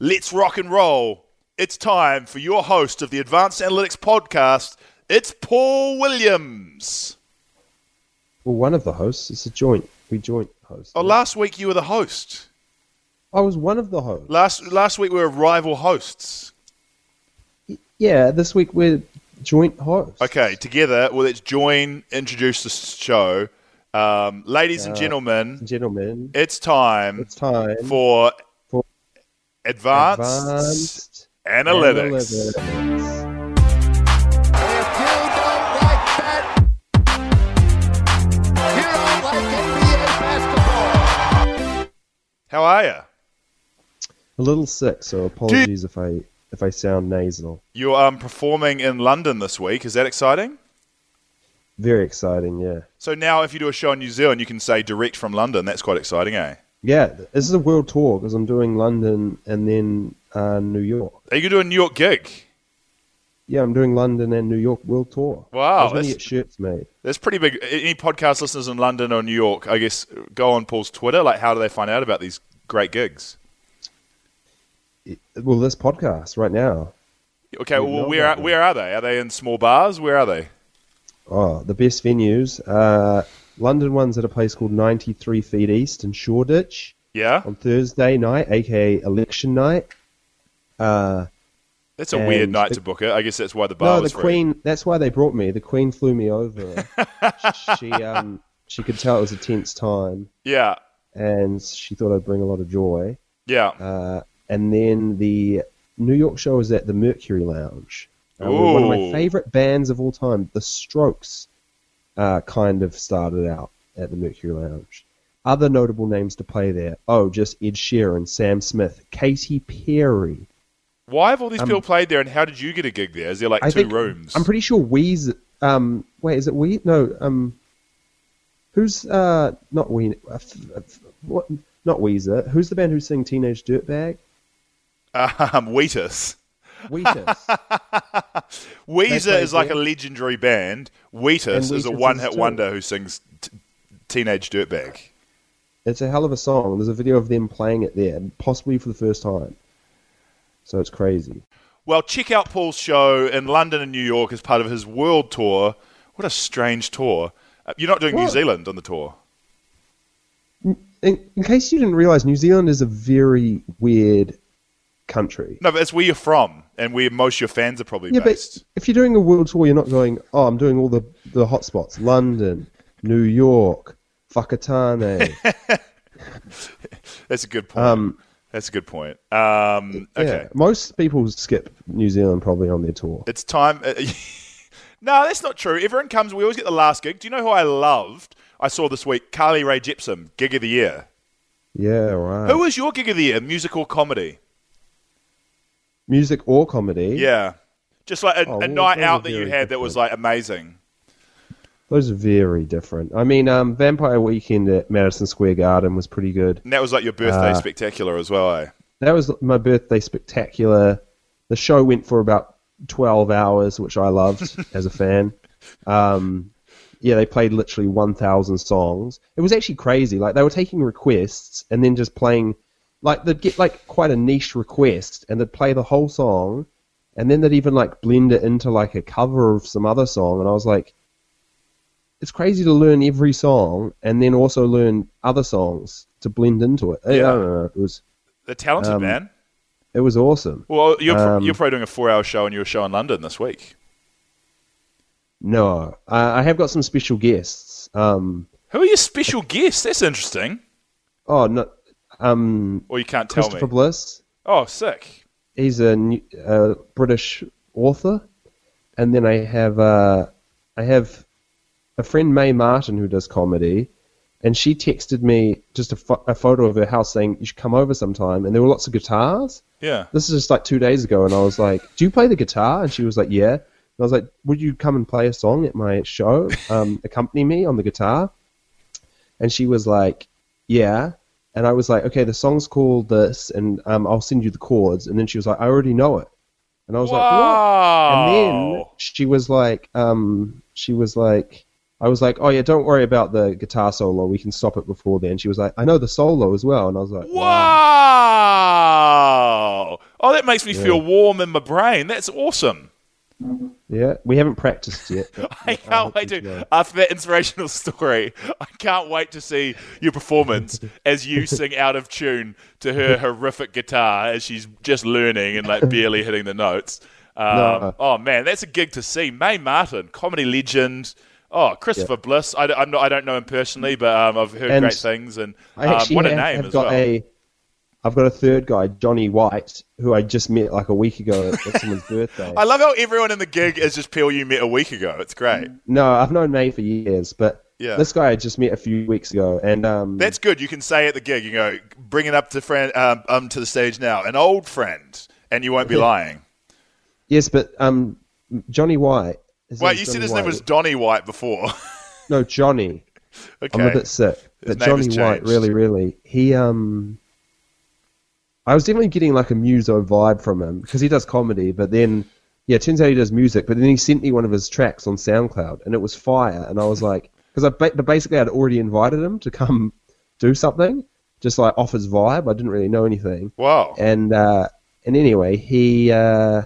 Let's rock and roll. It's time for your host of the Advanced Analytics Podcast. It's Paul Williams. Well, one of the hosts. It's a joint. We joint host. Oh, last week you were the host. I was one of the hosts. Last last week we were rival hosts. Yeah, this week we're joint hosts. Okay, together, well, let's join, introduce the show. Um, ladies and gentlemen, Gentlemen, it's time it's time for, for advanced, advanced analytics. analytics. If you don't like that, you don't like NBA basketball. How are you? A little sick, so apologies if I if I sound nasal. You're um, performing in London this week. Is that exciting? Very exciting, yeah. So now, if you do a show in New Zealand, you can say direct from London. That's quite exciting, eh? Yeah, this is a world tour because I'm doing London and then uh, New York. Are you going to do a New York gig? Yeah, I'm doing London and New York world tour. Wow, I get shirts made. That's pretty big. Any podcast listeners in London or New York, I guess, go on Paul's Twitter. Like, how do they find out about these great gigs? Well, this podcast right now. Okay, You well, where are, where are they? Are they in small bars? Where are they? Oh, the best venues. Uh, London one's at a place called 93 Feet East in Shoreditch Yeah, on Thursday night, aka election night. Uh, that's a weird night the- to book it. I guess that's why the bar no, the free. Queen. That's why they brought me. The Queen flew me over. she um she could tell it was a tense time, Yeah, and she thought I'd bring a lot of joy. yeah. Uh, and then the New York show was at the Mercury Lounge. Uh, one of my favorite bands of all time, The Strokes, uh, kind of started out at the Mercury Lounge. Other notable names to play there. Oh, just Ed Sheeran, Sam Smith, Katy Perry. why have all these people played there, and how did you get a gig there? Is there like Um, I two rooms? I'm pretty sure Weezer. Um, wait, is it Wee? No. Um, who's uh not Wee? Uh, f- what? Not Weezer. Who's the band who sing Teenage Dirtbag? um, Wheatus. Wheatus. Weezer is like there. a legendary band. Wheatus is a one-hit is wonder who sings t- "Teenage Dirtbag." It's a hell of a song. There's a video of them playing it there, possibly for the first time. So it's crazy. Well, check out Paul's show in London and New York as part of his world tour. What a strange tour! Uh, You're not doing New Zealand on the tour. In, in case you didn't realize, New Zealand is a very weird country. No, but it's where you're from and where most of your fans are probably Yeah, based. but if you're doing a world tour, you're not going, oh, I'm doing all the, the hot spots. London, New York, Whakatane. That's a good point. Um, That's a good point. Um, okay, Yeah, most people skip New Zealand probably on their tour. it's time. uh, no, that's not true. Everyone comes. We always get the last gig. Do you know who I loved? I saw this week Carly Rae Jepsen, gig of the year. Yeah, right. Who was your gig of the year? Musical comedy? Music or comedy? Yeah, just like a, Oh, a night out that you had that was like amazing. Those are very different. I mean, um, Vampire Weekend at Madison Square Garden was pretty good. And that was like your birthday Uh, spectacular as well, eh? That was my birthday spectacular. The show went for about 12 hours, which I loved as a fan. Um, yeah, they played literally 1,000 songs. It was actually crazy. Like, they were taking requests and then just playing, like, they'd get, like, quite a niche request and they'd play the whole song and then they'd even, like, blend it into, like, a cover of some other song. And I was like, it's crazy to learn every song and then also learn other songs to blend into it. I Yeah. don't know. It was, The talented um, man. it was awesome. Well, you're, um, you're probably doing a four-hour show and you're a show in London this week. No, I I have got some special guests. Um, Who are your special guests? That's interesting. oh, no, um, Or you can't tell Christopher me. Bliss. Oh, sick. He's a new, uh, British author, and then I have uh, I have a friend Mae Martin who does comedy, and she texted me just a, pho- a photo of her house saying you should come over sometime, and there were lots of guitars. Yeah. This is just like two days ago, and I was like, "Do you play the guitar?" And she was like, "Yeah." And I was like, "Would you come and play a song at my show? Um, accompany me on the guitar?" And she was like, "Yeah." And I was like, "Okay, the song's called this, and um, I'll send you the chords." And then she was like, "I already know it." And I was like, "What?" And then she was like, um, she was like, I was like, oh yeah, don't worry about the guitar solo. We can stop it before then. She was like, I know the solo as well, and I was like, Wow. Oh, that makes me feel warm in my brain. That's awesome. Yeah, we haven't practiced yet. I can't wait to, after that inspirational story, I can't wait to see your performance as you sing out of tune to her horrific guitar as she's just learning and like barely hitting the notes. Um, No. Oh man, that's a gig to see. Mae Martin, comedy legend. Oh, Christopher Bliss. I, not, I don't know him personally, but um, I've heard And great things. And um, what a name have as got well. a, I've got a third guy, Johnny White, who I just met like a week ago at someone's birthday. I love how everyone in the gig is just people you met a week ago. It's great. no, I've known Mae for years, but Yeah. this guy I just met a few weeks ago, and um, That's good. You can say at the gig, you go, bring it up to friend, um, um, to the stage now, an old friend, and you won't be lying. yes, but um, Johnny White. Wait, you said Johnny his name White. was Donny White before. no Johnny. okay. I'm a bit sick. His But name Johnny White, really, really, he um, I was definitely getting like a muso vibe from him because he does comedy, but then yeah, it turns out he does music. But then he sent me one of his tracks on SoundCloud, and it was fire. And I was like, because I ba- but basically I'd already invited him to come do something, just like off his vibe. I didn't really know anything, Wow. and uh, and anyway, he uh,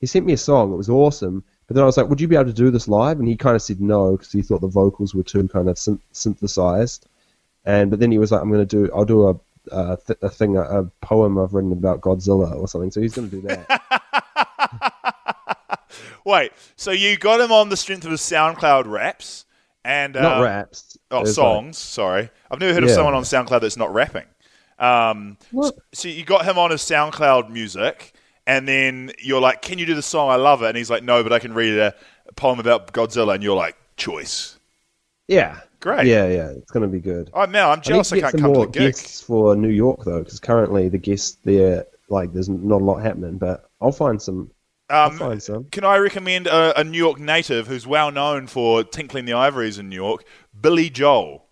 he sent me a song. It was awesome. But then I was like, "Would you be able to do this live?" And he kind of said no because he thought the vocals were too kind of syn- synthesized. And but then he was like, "I'm going to do. I'll do a a, th- a thing, a, a poem I've written about Godzilla or something." So he's going to do that. Wait, so you got him on the strength of his SoundCloud raps and Not uh, raps. Oh, It's songs. sorry, I've never heard of someone on SoundCloud that's not rapping. Um, What? So you got him on his SoundCloud music, and then you're like, "Can you do the song? I love it." And he's like, "No, but I can read a poem about Godzilla." And you're like, "Choice." Yeah. Great. Yeah, yeah. It's going to be good. Oh, now I'm jealous. I, I, need to get can't come to the gig. guests for New York though, because currently the guests there, like, there's not a lot happening. But I'll find some. I'll Um, find some. Can I recommend a, a New York native who's well known for tinkling the ivories in New York? Billy Joel.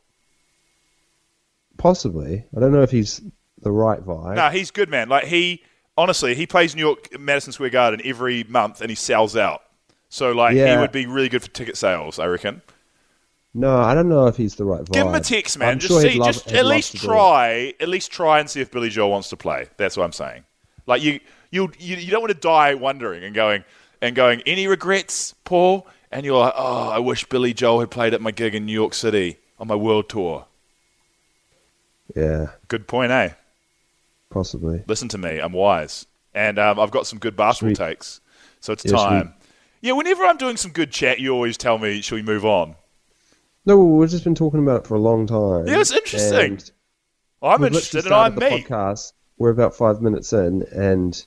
Possibly. I don't know if he's the right vibe. No, he's good, man. Like he, honestly, he plays New York Madison Square Garden every month, and he sells out. So like, he would be really good for ticket sales, I reckon. No, I don't know if he's the right vibe. Give him a text, man. I'm just sure see, love- just at least to do it. try, at least try and see if Billy Joel wants to play. That's what I'm saying. Like you, you, you, you don't want to die wondering and going and going. Any regrets, Paul? And you're like, oh, I wish Billy Joel had played at my gig in New York City on my world tour. Yeah, Good point, eh? possibly. Listen to me. I'm wise, and um, I've got some good basketball Sweet. takes. So it's Yeah, time. Yeah, whenever I'm doing some good chat, you always tell me, "Shall we move on?" No, we've just been talking about it for a long time. Yeah, it's interesting. and I'm we've interested, and literally I'm started me. the podcast. We're about five minutes in, and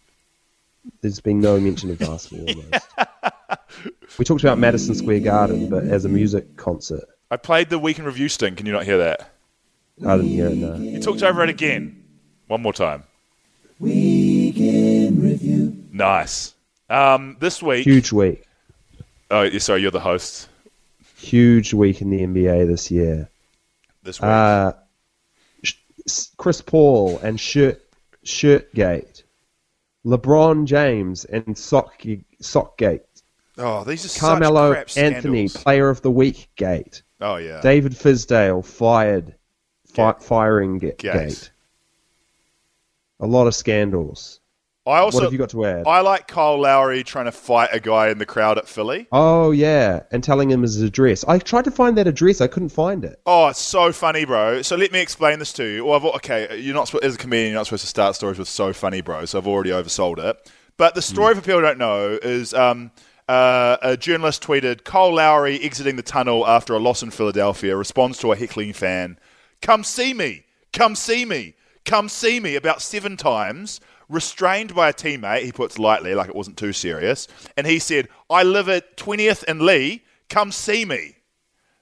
there's been no mention of basketball. Almost. we talked about Madison Square Garden, but as a music concert, I played the weekend review sting. Can you not hear that? I didn't hear it. No. You talked over it again. One more time. Weekend review. Nice. Um, this week. Huge week, Oh, yeah, sorry, you're the host. Huge week in the NBA this year. This week. Uh, Chris Paul and Shirt Shirtgate, LeBron James and Sock Sockgate, oh, these are Carmelo such crap Anthony. Player of the Week Gate, Oh yeah. David Fizdale fired, fi- firing ga- Gate. gate. A lot of scandals. I also what have you got to add? I like Kyle Lowry trying to fight a guy in the crowd at Philly. oh yeah, and telling him his address. I tried to find that address, I couldn't find it. Oh, it's so funny, bro. So let me explain this to you. Well, I've, okay, you're not as a comedian, you're not supposed to start stories with "so funny, bro." So I've already oversold it. But the story for people who don't know is um, uh, a journalist tweeted Kyle Lowry exiting the tunnel after a loss in Philadelphia responds to a heckling fan, "Come see me, come see me, come see me," about seven times. Restrained by a teammate, he puts lightly, like it wasn't too serious, and he said, "I live at 20th and Lee. Come see me."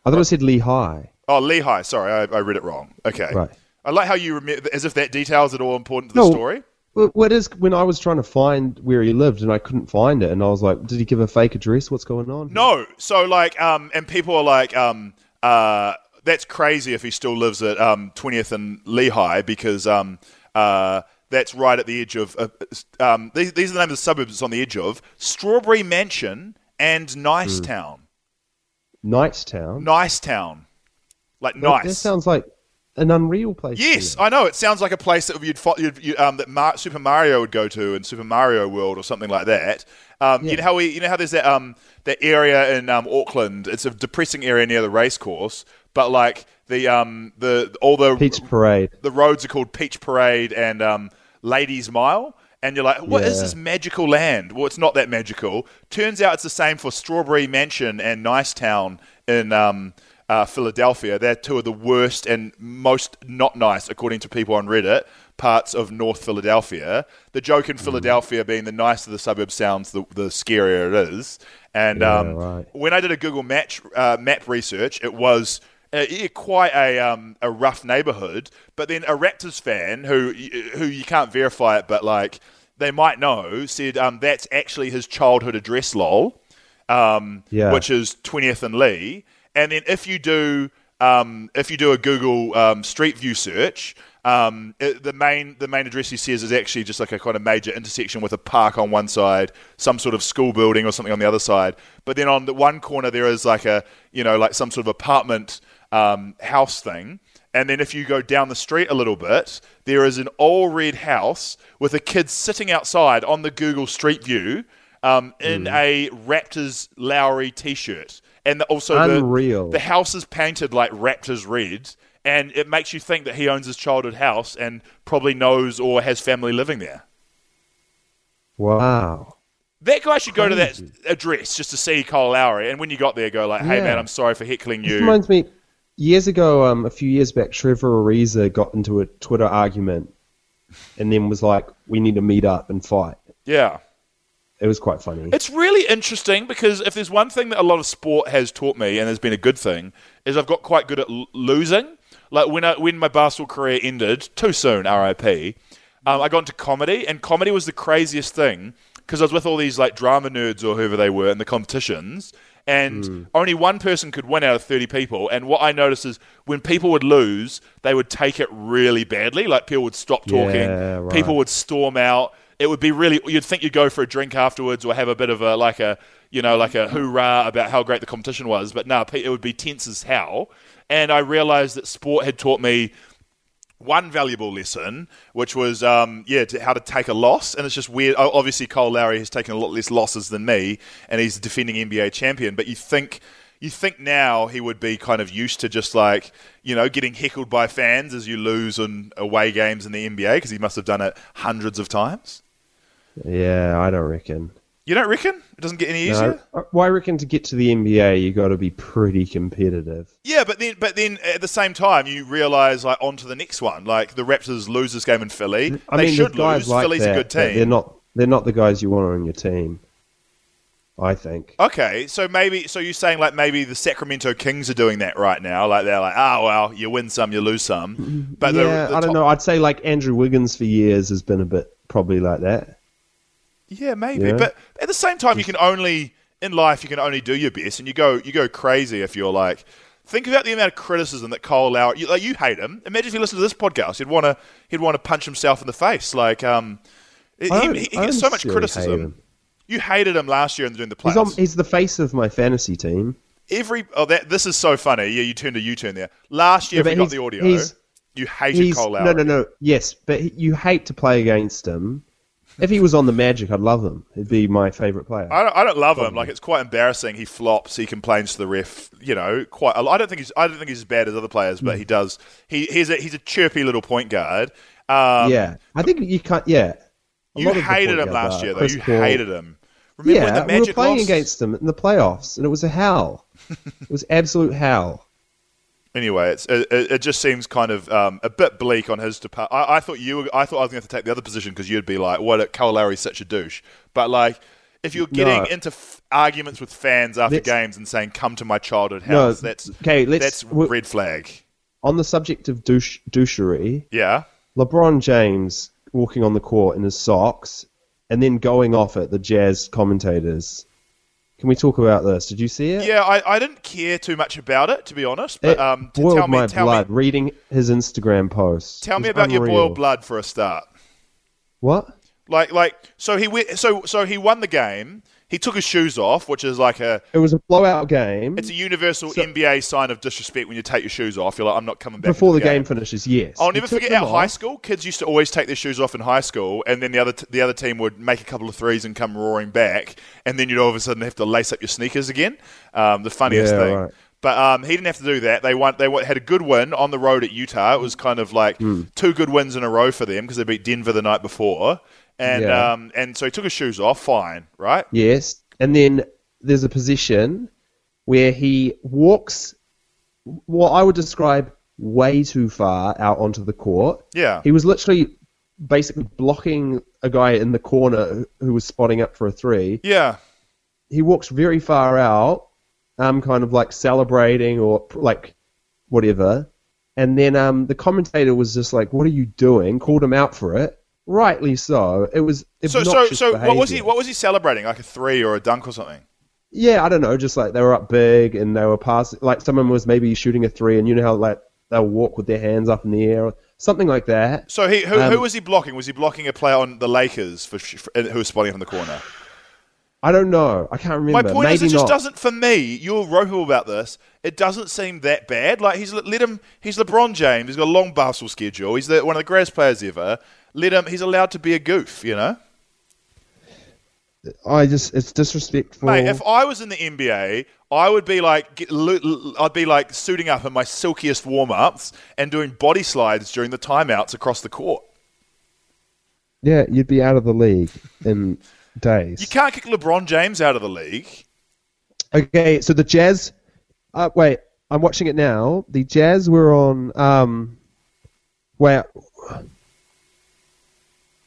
I thought it said Lehigh. Oh, Lehigh. Sorry, I, I read it wrong. Okay. Right. I like how you remember, as if that detail is at all important to the No. story. Well, What is when I was trying to find where he lived and I couldn't find it, and I was like, "Did he give a fake address? What's going on?" No. So like, um, and people are like, um, uh, that's crazy if he still lives at um, 20th and Lehigh because um, uh, that's right at the edge of. Uh, um, these, these are the names of the suburbs it's on the edge of Strawberry Mansion and Nicetown. Knightstown. Nicetown. Like That- nice. That sounds like an unreal place. Yes. I know. It sounds like a place that you'd, you'd you, um, that Mar- Super Mario would go to in Super Mario World or something like that. Um, You know how we, you know how there's that um, that area in um, Auckland. It's a depressing area near the racecourse, but like the um, the all the Peach Parade. the roads are called Peach Parade and um, Ladies Mile. And you're like, what is Yeah. this magical land? Well, it's not that magical. Turns out it's the same for Strawberry Mansion and Nicetown in um, uh, Philadelphia. They're two of the worst and most not nice, according to people on Reddit, parts of North Philadelphia. The joke Mm. in Philadelphia being the nicer the suburb sounds, the, the scarier it is. And Yeah, um, right. when I did a Google match, uh, map research, it was uh, quite a um, a rough neighborhood. But then a Raptors fan who who you can't verify it, but like they might know, said um, that's actually his childhood address, lol, um, Yeah. which is 20th and Lee. And then if you do um, if you do a Google um, Street View search. Um, it, the main the main address he says is actually just like a kind of major intersection with a park on one side, some sort of school building or something on the other side. But then on the one corner there is like a you know like some sort of apartment um, house thing. And then if you go down the street a little bit, there is an all red house with a kid sitting outside on the Google Street View um, in a Raptors Lowry t-shirt. And also the the house is painted like Raptors red, and it makes you think that he owns his childhood house and probably knows or has family living there. Wow. That guy should go to that address just to see Kyle Lowry, and when you got there, go like, "Hey Yeah. man, I'm sorry for heckling This you." reminds me, years ago, um, a few years back, Trevor Ariza got into a Twitter argument, and then was like, "We need to meet up and fight." yeah, It was quite funny. it's really interesting because if there's one thing that a lot of sport has taught me, and has been a good thing, is I've got quite good at l- losing. Like when I, when my basketball career ended too soon, RIP. Um, I got into comedy, and comedy was the craziest thing because I was with all these like drama nerds or whoever they were in the competitions, and hmm. only one person could win out of 30 people. And what I noticed is when people would lose, they would take it really badly. Like people would stop talking, Yeah, right. people would storm out. It would be really. You'd think you'd go for a drink afterwards or have a bit of a like a you know like a hoorah about how great the competition was, but no, it would be tense as hell. And I realized that sport had taught me one valuable lesson, which was um, yeah, to, how to take a loss. And it's just weird. Obviously, Kyle Lowry has taken a lot less losses than me, and he's defending NBA champion. But you think you think now he would be kind of used to just like you know getting heckled by fans as you lose in away games in the NBA because he must have done it hundreds of times. yeah, I don't reckon. You don't reckon it doesn't get any easier? No, well, I reckon to get to the NBA, you got to be pretty competitive. Yeah, but then, but then at the same time, you realise like on to the next one. Like the Raptors lose this game in Philly. I they mean, should guys lose. like Philly's that, a good but They're not. They're not the guys you want on your team. I think. Okay, so maybe so you're saying like maybe the Sacramento Kings are doing that right now. Like they're like, oh well, you win some, you lose some. But the- the I don't top- know. I'd say like Andrew Wiggins for years has been a bit probably like that. Yeah, maybe. Yeah. But at the same time, you can only in life you can only do your best, and you go you go crazy if you're like. Think about the amount of criticism that Kyle Lowry. You, like you hate him. Imagine if you listen to this podcast, he'd want to he'd want to punch himself in the face. Like um, he, he, gets so much hate criticism. him. You hated him last year and doing the He's, playoffs. on, he's the face of my fantasy team. Every oh that this is so funny. Yeah, you turned a U turn there. Last year, Yeah, you got the audio, you hated Kyle Lowry. no, no, no. Yes, but he, you hate to play against him. If he was on the Magic, I'd love him. He'd be my favorite player. I don't, I don't love him. Like it's quite embarrassing. He flops. He complains to the ref. You know, quite. I don't think he's. I don't think he's as bad as other players, but he does. He he's a he's a chirpy little point guard. Um, yeah, I think you can't. Yeah, A you lot of the hated him last year, though. Chris you Paul. hated him. Remember yeah, when the we were playing lost? against them in the playoffs, and it was a hell. it was absolute hell. Anyway, it's, it, it just seems kind of um, a bit bleak on his depart. I, I thought you. Were, I thought I was going to have to take the other position because you'd be like, "What? Lowry's such a douche." But like, if you're getting No. into f- arguments with fans after Let's- games and saying "come to my childhood No, house," that's okay, let's- that's red flag. On the subject of douche, douchery, Yeah. LeBron James walking on the court in his socks and then going off at the Jazz commentators. Can we talk about this? Did you see it? Yeah, I, I didn't care too much about it, to be honest. But It um, boiled tell me, my tell blood me, reading his Instagram posts. tell me about your boiled blood for a start. What? Like, like, so he wi- so so he won the game. He took his shoes off, which is like a It was a blowout game. it's a universal So- NBA sign of disrespect when you take your shoes off. You're like, I'm not coming back Before the into game finishes, yes. I'll never forget at high school. Kids used to always take their shoes off in high school, and then the other t- the other team would make a couple of threes and come roaring back, and then you'd all of a sudden have to lace up your sneakers again. Um, the funniest Yeah, thing. right. But um, he didn't have to do that. They won. They had a good win on the road at Utah. It was kind of like Hmm. two good wins in a row for them because they beat Denver the night before, and Yeah. um, and so he took his shoes off. Fine, right? Yes. And then there's a position where he walks what I would describe way too far out onto the court. Yeah. He was literally basically blocking a guy in the corner who- was spotting up for a three. Yeah. He walks very far out, um, kind of like celebrating or like whatever. And then um, the commentator was just like, "What are you doing?" Called him out for it. Rightly so. It was So so so what was he? What was he celebrating? Like a three or a dunk or something? Yeah, I don't know. Just like they were up big and they were passing. Like someone was maybe shooting a three, and you know how like they'll walk with their hands up in the air, or something like that. So he who, Um, who was he blocking? Was he blocking a player on the Lakers for, for who was spotting in the corner? I don't know. I can't remember. My point maybe is, it just not. doesn't for me. You're ropeable about this. It doesn't seem that bad. Like he's let him. He's LeBron James. He's got a long basketball schedule. He's the, one of the greatest players ever. Let him. He's allowed to be a goof. You know, I just it's disrespectful. mate. If I was in the NBA, I would be like, get, I'd be like suiting up in my silkiest warm ups and doing body slides during the timeouts across the court. yeah, you'd be out of the league in days. You can't kick LeBron James out of the league. Okay, so the Jazz. Uh, wait, I'm watching it now. The Jazz were on. Um, wait,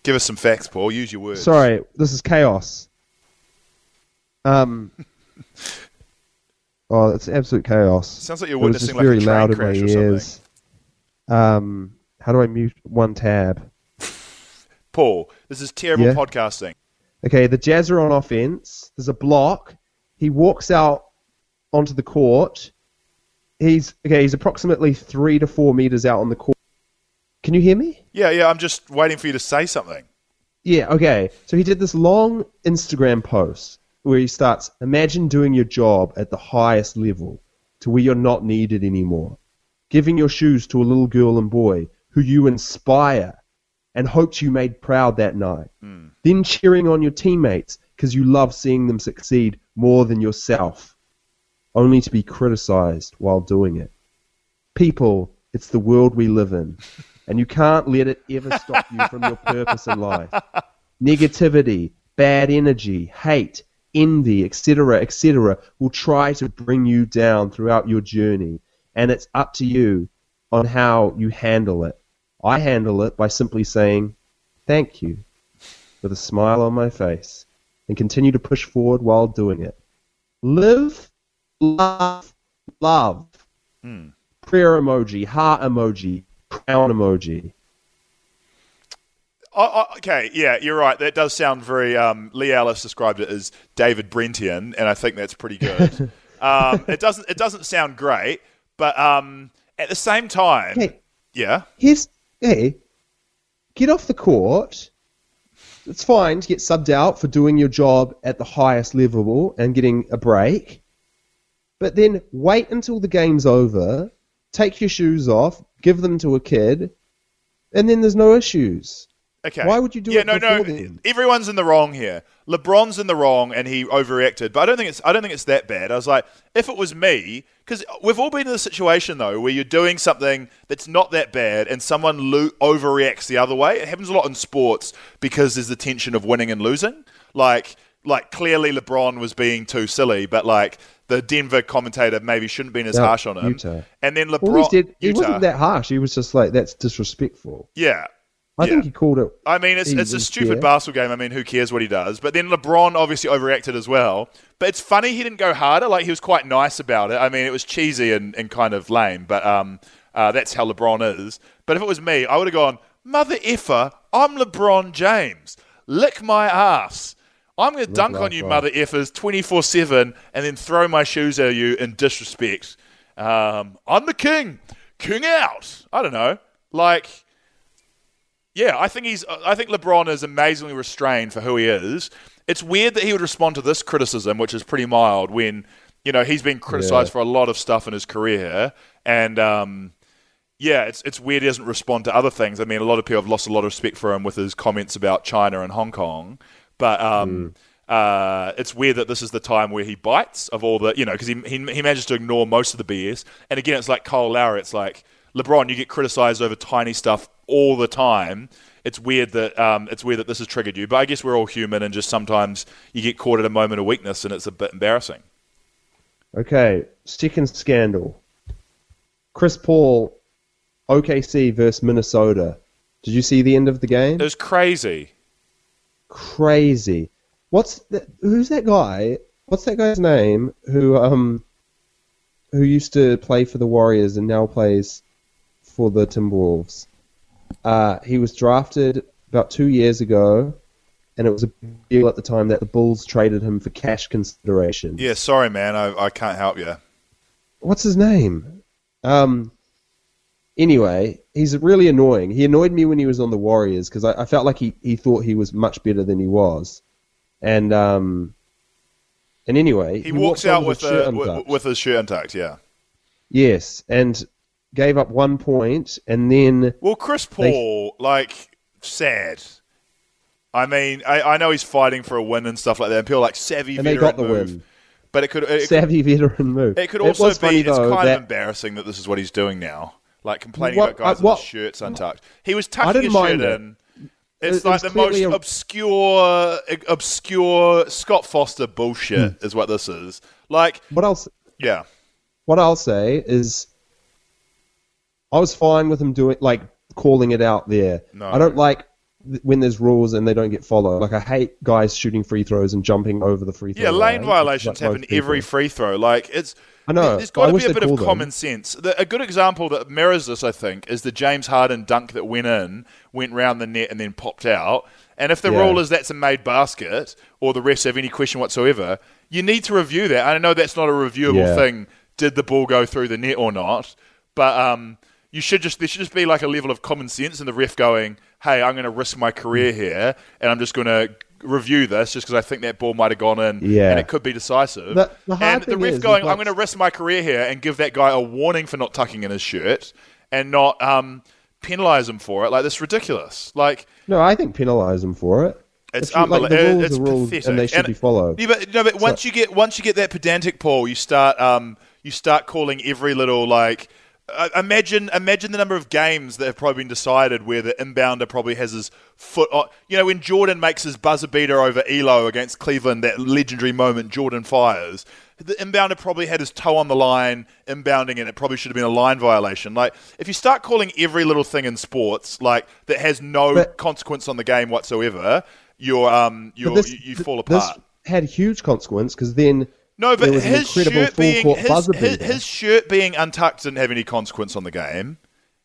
Give us some facts, Paul. Use your words. sorry, this is chaos. Um. oh, it's absolute chaos. Sounds like you're It witnessing like a very train loud in crash my or something. ears. Um, how do I mute one tab? Paul, this is terrible Yeah. podcasting. Okay, the Jazz are on offense. There's a block. He walks out onto the court. He's okay. He's approximately three to four meters out on the court. Can you hear me? Yeah, yeah. I'm just waiting for you to say something. Yeah, okay. So he did this long Instagram post where he starts Imagine doing your job at the highest level to where you're not needed anymore. Giving your shoes to a little girl and boy who you inspire and hoped you made proud that night. Hmm. Then cheering on your teammates because you love seeing them succeed more than yourself, only to be criticized while doing it. People, it's the world we live in, and you can't let it ever stop you from your purpose in life. Negativity, bad energy, hate, envy, etc., etc., will try to bring you down throughout your journey, and it's up to you on how you handle it. I handle it by simply saying, Thank you, with a smile on my face, and continue to push forward while doing it. Live, love, love. Prayer emoji, heart emoji, crown emoji. Oh, oh, okay, yeah, you're right. That does sound very. Um, Lee Ellis described it as David Brentian, and I think that's pretty good. um, it doesn't. It doesn't sound great, but um, at the same time, Hey, yeah, here's hey, get off the court. It's fine to get subbed out for doing your job at the highest level and getting a break. But then wait until the game's over, take your shoes off, give them to a kid, and then there's no issues. Okay. Why would you do yeah, it no, no. then? Everyone's in the wrong here. LeBron's in the wrong, and he overreacted. But I don't think it's. I don't think it's that bad. I was like, if it was me, because we've all been in a situation though where you're doing something that's not that bad, and someone lo- overreacts the other way. It happens a lot in sports because there's the tension of winning and losing. Like, like clearly LeBron was being too silly, but like the Denver commentator maybe shouldn't have been as No, harsh on him. Utah. And then LeBron, Well, he, did, he Utah, wasn't that harsh. He was just like, that's disrespectful. yeah. I Yeah. think he called it. I mean, it's, it's a stupid fair. basketball game. I mean, who cares what he does? But then LeBron obviously overreacted as well. But it's funny he didn't go harder. Like, he was quite nice about it. I mean, it was cheesy and, and kind of lame, but um, uh, that's how LeBron is. But if it was me, I would have gone, Mother effer, I'm LeBron James. Lick my ass. I'm going to dunk on you, that. mother effers, 24 7, and then throw my shoes at you in disrespect. Um, I'm the king. King out. I don't know. Like, yeah, I think he's. I think LeBron is amazingly restrained for who he is. It's weird that he would respond to this criticism, which is pretty mild, when you know he's been criticized Yeah. for a lot of stuff in his career, and um, yeah, it's it's weird he doesn't respond to other things. I mean, a lot of people have lost a lot of respect for him with his comments about China and Hong Kong, but um, uh, it's weird that this is the time where he bites of all the you know because he, he he manages to ignore most of the BS. And again, it's like Kyle Lowry. It's like LeBron, you get criticized over tiny stuff all the time. It's weird that um, it's weird that this has triggered you, but I guess we're all human, and just sometimes you get caught at a moment of weakness, and it's a bit embarrassing. Okay, second scandal. Chris Paul, OKC versus Minnesota. Did you see the end of the game? It was crazy. Crazy. What's that, who's that guy? What's that guy's name? Who um who used to play for the Warriors and now plays for the Timberwolves? Uh, he was drafted about two years ago, and it was a deal at the time that the Bulls traded him for cash consideration. Yeah, sorry, man, I, I can't help you. what's his name? Um. Anyway, he's really annoying. He annoyed me when he was on the Warriors because I, I felt like he, he thought he was much better than he was, and um. And anyway, He, walks walked out with with, his shirt a, with, with his shirt untucked. Yeah. yes, and gave up one point, and then Well, Chris They- Paul, like, sad. I mean, I, I know he's fighting for a win and stuff like that, and people are like savvy and they veteran got the move. win. But it could it, could- Savvy veteran move. it could also funny, be it's kind that of embarrassing that this is what he's doing now, like complaining What- about guys uh, what- with shirts untucked. He was tucking his shirt it. in. It's It- it like was the most a- obscure, obscure Scott Foster bullshit Hmm. is what this is. Like, what else? yeah, what I'll say is, I was fine with him doing like calling it out there. No. I don't like th- when there's rules and they don't get followed. Like I hate guys shooting free throws and jumping over the free throw. Yeah, lane line, violations like happen every free throw. Like it's I know, There's got to be a bit of call them. common sense. The, a good example that mirrors this, I think, is the James Harden dunk that went in, went round the net, and then popped out. And if the Yeah. rule is that's a made basket, or the refs have any question whatsoever, you need to review that. I know that's not a reviewable Yeah. thing. Did the ball go through the net or not? But um, you should just there should just be like a level of common sense, and the ref going, "Hey, I'm going to risk my career here, and I'm just going to." Review this just because I think that ball might have gone in Yeah. and it could be decisive. The- the and the ref is, going, I'm like- going to risk my career here and give that guy a warning for not tucking in his shirt and not um, penalise him for it. Like, this is ridiculous. Like, No, I think penalise them for it. it's If you- like, the rules it's are rules pathetic. and they should be followed. Yeah, but, no, but once you get once you get that pedantic Paul, you start um, you start calling every little like. Uh, imagine, imagine the number of games that have probably been decided where the inbounder probably has his foot. On, you know, when Jordan makes his buzzer beater over Ehlo against Cleveland, that legendary moment Jordan fires. The inbounder probably had his toe on the line, inbounding, and it probably should have been a line violation. Like, if you start calling every little thing in sports like that has no But- consequence on the game whatsoever, you're um, you're, this- you, you fall this apart. had huge consequence because then No, but there was an his shirt being his, his, his shirt being untucked didn't have any consequence on the game.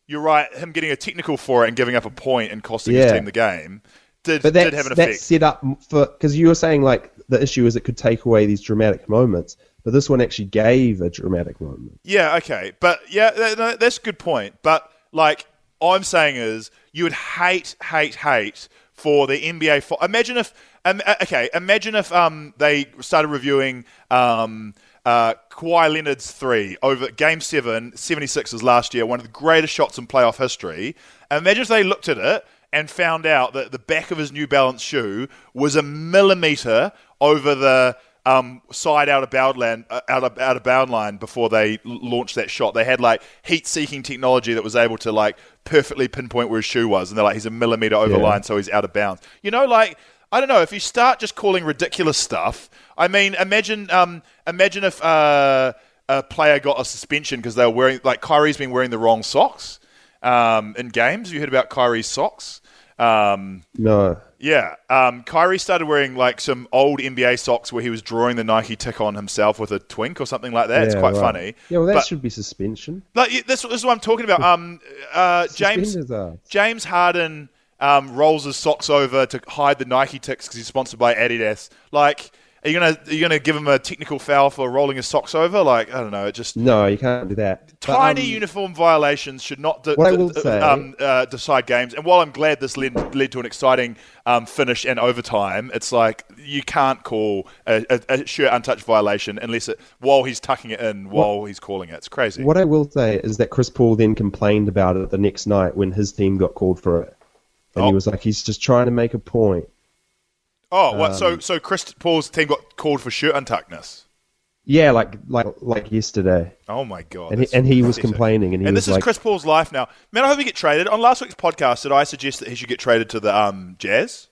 You're right. Him getting a technical for it and giving up a point and costing his team the game did But did that's, have an effect. set up for because you were saying like the issue is it could take away these dramatic moments, but this one actually gave a dramatic moment. Yeah, okay, but yeah, th- no, that's a good point. But like all I'm saying is, you would hate, hate, hate for the NBA. Imagine if, um, uh, okay, imagine if um, they started reviewing um, uh, Kawhi Leonard's three over Game Seven, 76ers last year, one of the greatest shots in playoff history. Imagine if they looked at it and found out that the back of his New Balance shoe was a millimeter over the um, side out of bound line, uh, out of out of bound line before they l- launched that shot. They had like heat-seeking technology that was able to like perfectly pinpoint where his shoe was, and they're like, he's a millimeter over Yeah. line, so he's out of bounds. You know, like I don't know if you start just calling ridiculous stuff. I mean, imagine um, imagine if uh, a player got a suspension because they were wearing like Kyrie's been wearing the wrong socks um, in games. You heard about Kyrie's socks. Um, No. yeah, um, Kyrie started wearing like some old NBA socks where he was drawing the Nike tick on himself with a twink or something like that. it's quite right. funny. Yeah, well, that But- should be suspension. Like this, this is what I'm talking about. Um, uh, James James Harden um, rolls his socks over to hide the Nike ticks because he's sponsored by Adidas. Like, are you gonna are you gonna give him a technical foul for rolling his socks over? Like, I don't know. It just No, you can't do that. But, tiny um, uniform violations should not de- What de- say- um, uh, decide games. And while I'm glad this led, led to an exciting um, finish and overtime, it's like you can't call a, a, a shirt untouched violation unless it while he's tucking it in while he's calling it. It's crazy. What I will say is that Chris Paul then complained about it the next night when his team got called for it. And Oh. he was like, he's just trying to make a point. Oh, what, so Um, so Chris Paul's team got called for shirt untuckedness. Yeah, like like like yesterday. Oh my god! And he- and he was complaining, and he and this is like- Chris Paul's life now. Man, I hope he get traded. On last week's podcast, did I suggest that he should get traded to the um, Jazz?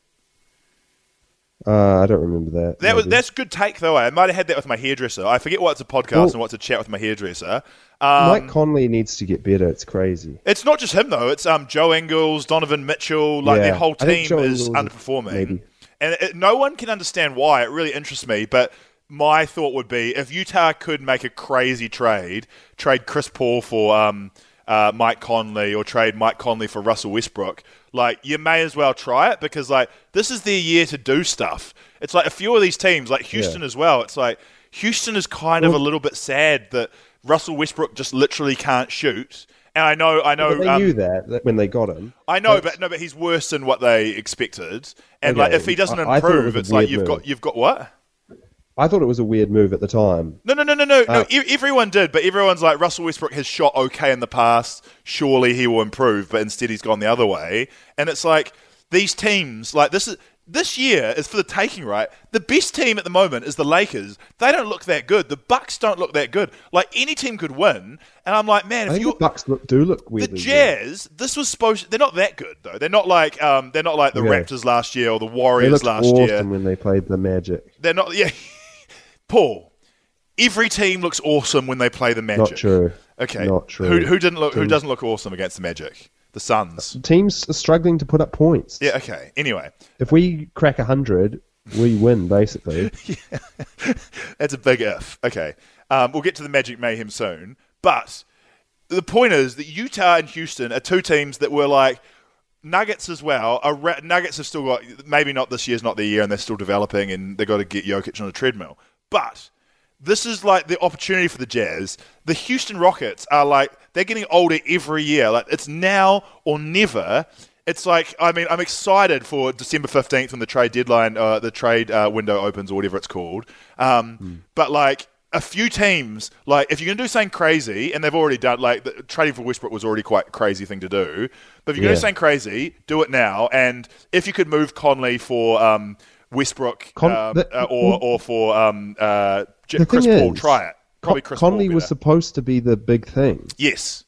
Uh, I don't remember that. That was that's a good take though. I might have had that with my hairdresser. I forget what's a podcast Well- and what's a chat with my hairdresser. Um, Mike Conley needs to get better. It's crazy. it's not just him though. It's um, Joe Ingles, Donovan Mitchell. Like Yeah. their whole team is is- underperforming, maybe. and it, no one can understand why. It really interests me, but. My thought would be if Utah could make a crazy trade, trade Chris Paul for um, uh, Mike Conley or trade Mike Conley for Russell Westbrook, like you may as well try it because like this is their year to do stuff. It's like a few of these teams, like Houston as well. It's like Houston is kind of a little bit sad that Russell Westbrook just literally can't shoot. And I know, I know, But they um, knew that, when they got him. I know, but no, but he's worse than what they expected. And like, if he doesn't I- I it improve, it's like you've move. got, you've got what? I thought it was a weird move at the time. No, no, no, no, no, no. Uh, e- Everyone did, but everyone's like Russell Westbrook has shot okay in the past. Surely he will improve, but instead he's gone the other way. And it's like these teams, like this is this year is for the taking, right? The best team at the moment is the Lakers. They don't look that good. The Bucks don't look that good. Like any team could win. And I'm like, man, if you the Bucks look, do look weird. the. Jazz, this was supposed. They're not that good though. They're not like um, they're not like the Yeah. Raptors last year or the Warriors last awesome year. when they played the Magic. They're not. Yeah, Paul. Every team looks awesome when they play the Magic. Not true. Okay. Not true. Who, who didn't look? Who doesn't look awesome against the Magic? The Suns. Teams are struggling to put up points. Yeah. Okay. Anyway, If we crack 100, we win, basically. that's a big if. Okay. Um, we'll get to the Magic Mayhem soon, but the point is that Utah and Houston are two teams that were like Nuggets as well. Are Nuggets have still got maybe not this year's not their year, and they're still developing, and they've got to get Jokic on a treadmill. But this is like the opportunity for the Jazz. The Houston Rockets are like they're getting older every year. Like it's now or never. It's like I mean I'm excited for December fifteenth when the trade deadline, uh, the trade uh, window opens or whatever it's called. Um, But like a few teams, like if you're gonna do something crazy, and they've already done, like the, trading for Westbrook was already quite a crazy thing to do. But if you're gonna do something crazy, do it now. And if you could move Conley for um, Westbrook Con- um, the- uh, or or for um, uh, J- Chris Paul, is, try it. Probably Chris Conley was supposed to be the big thing. Yes,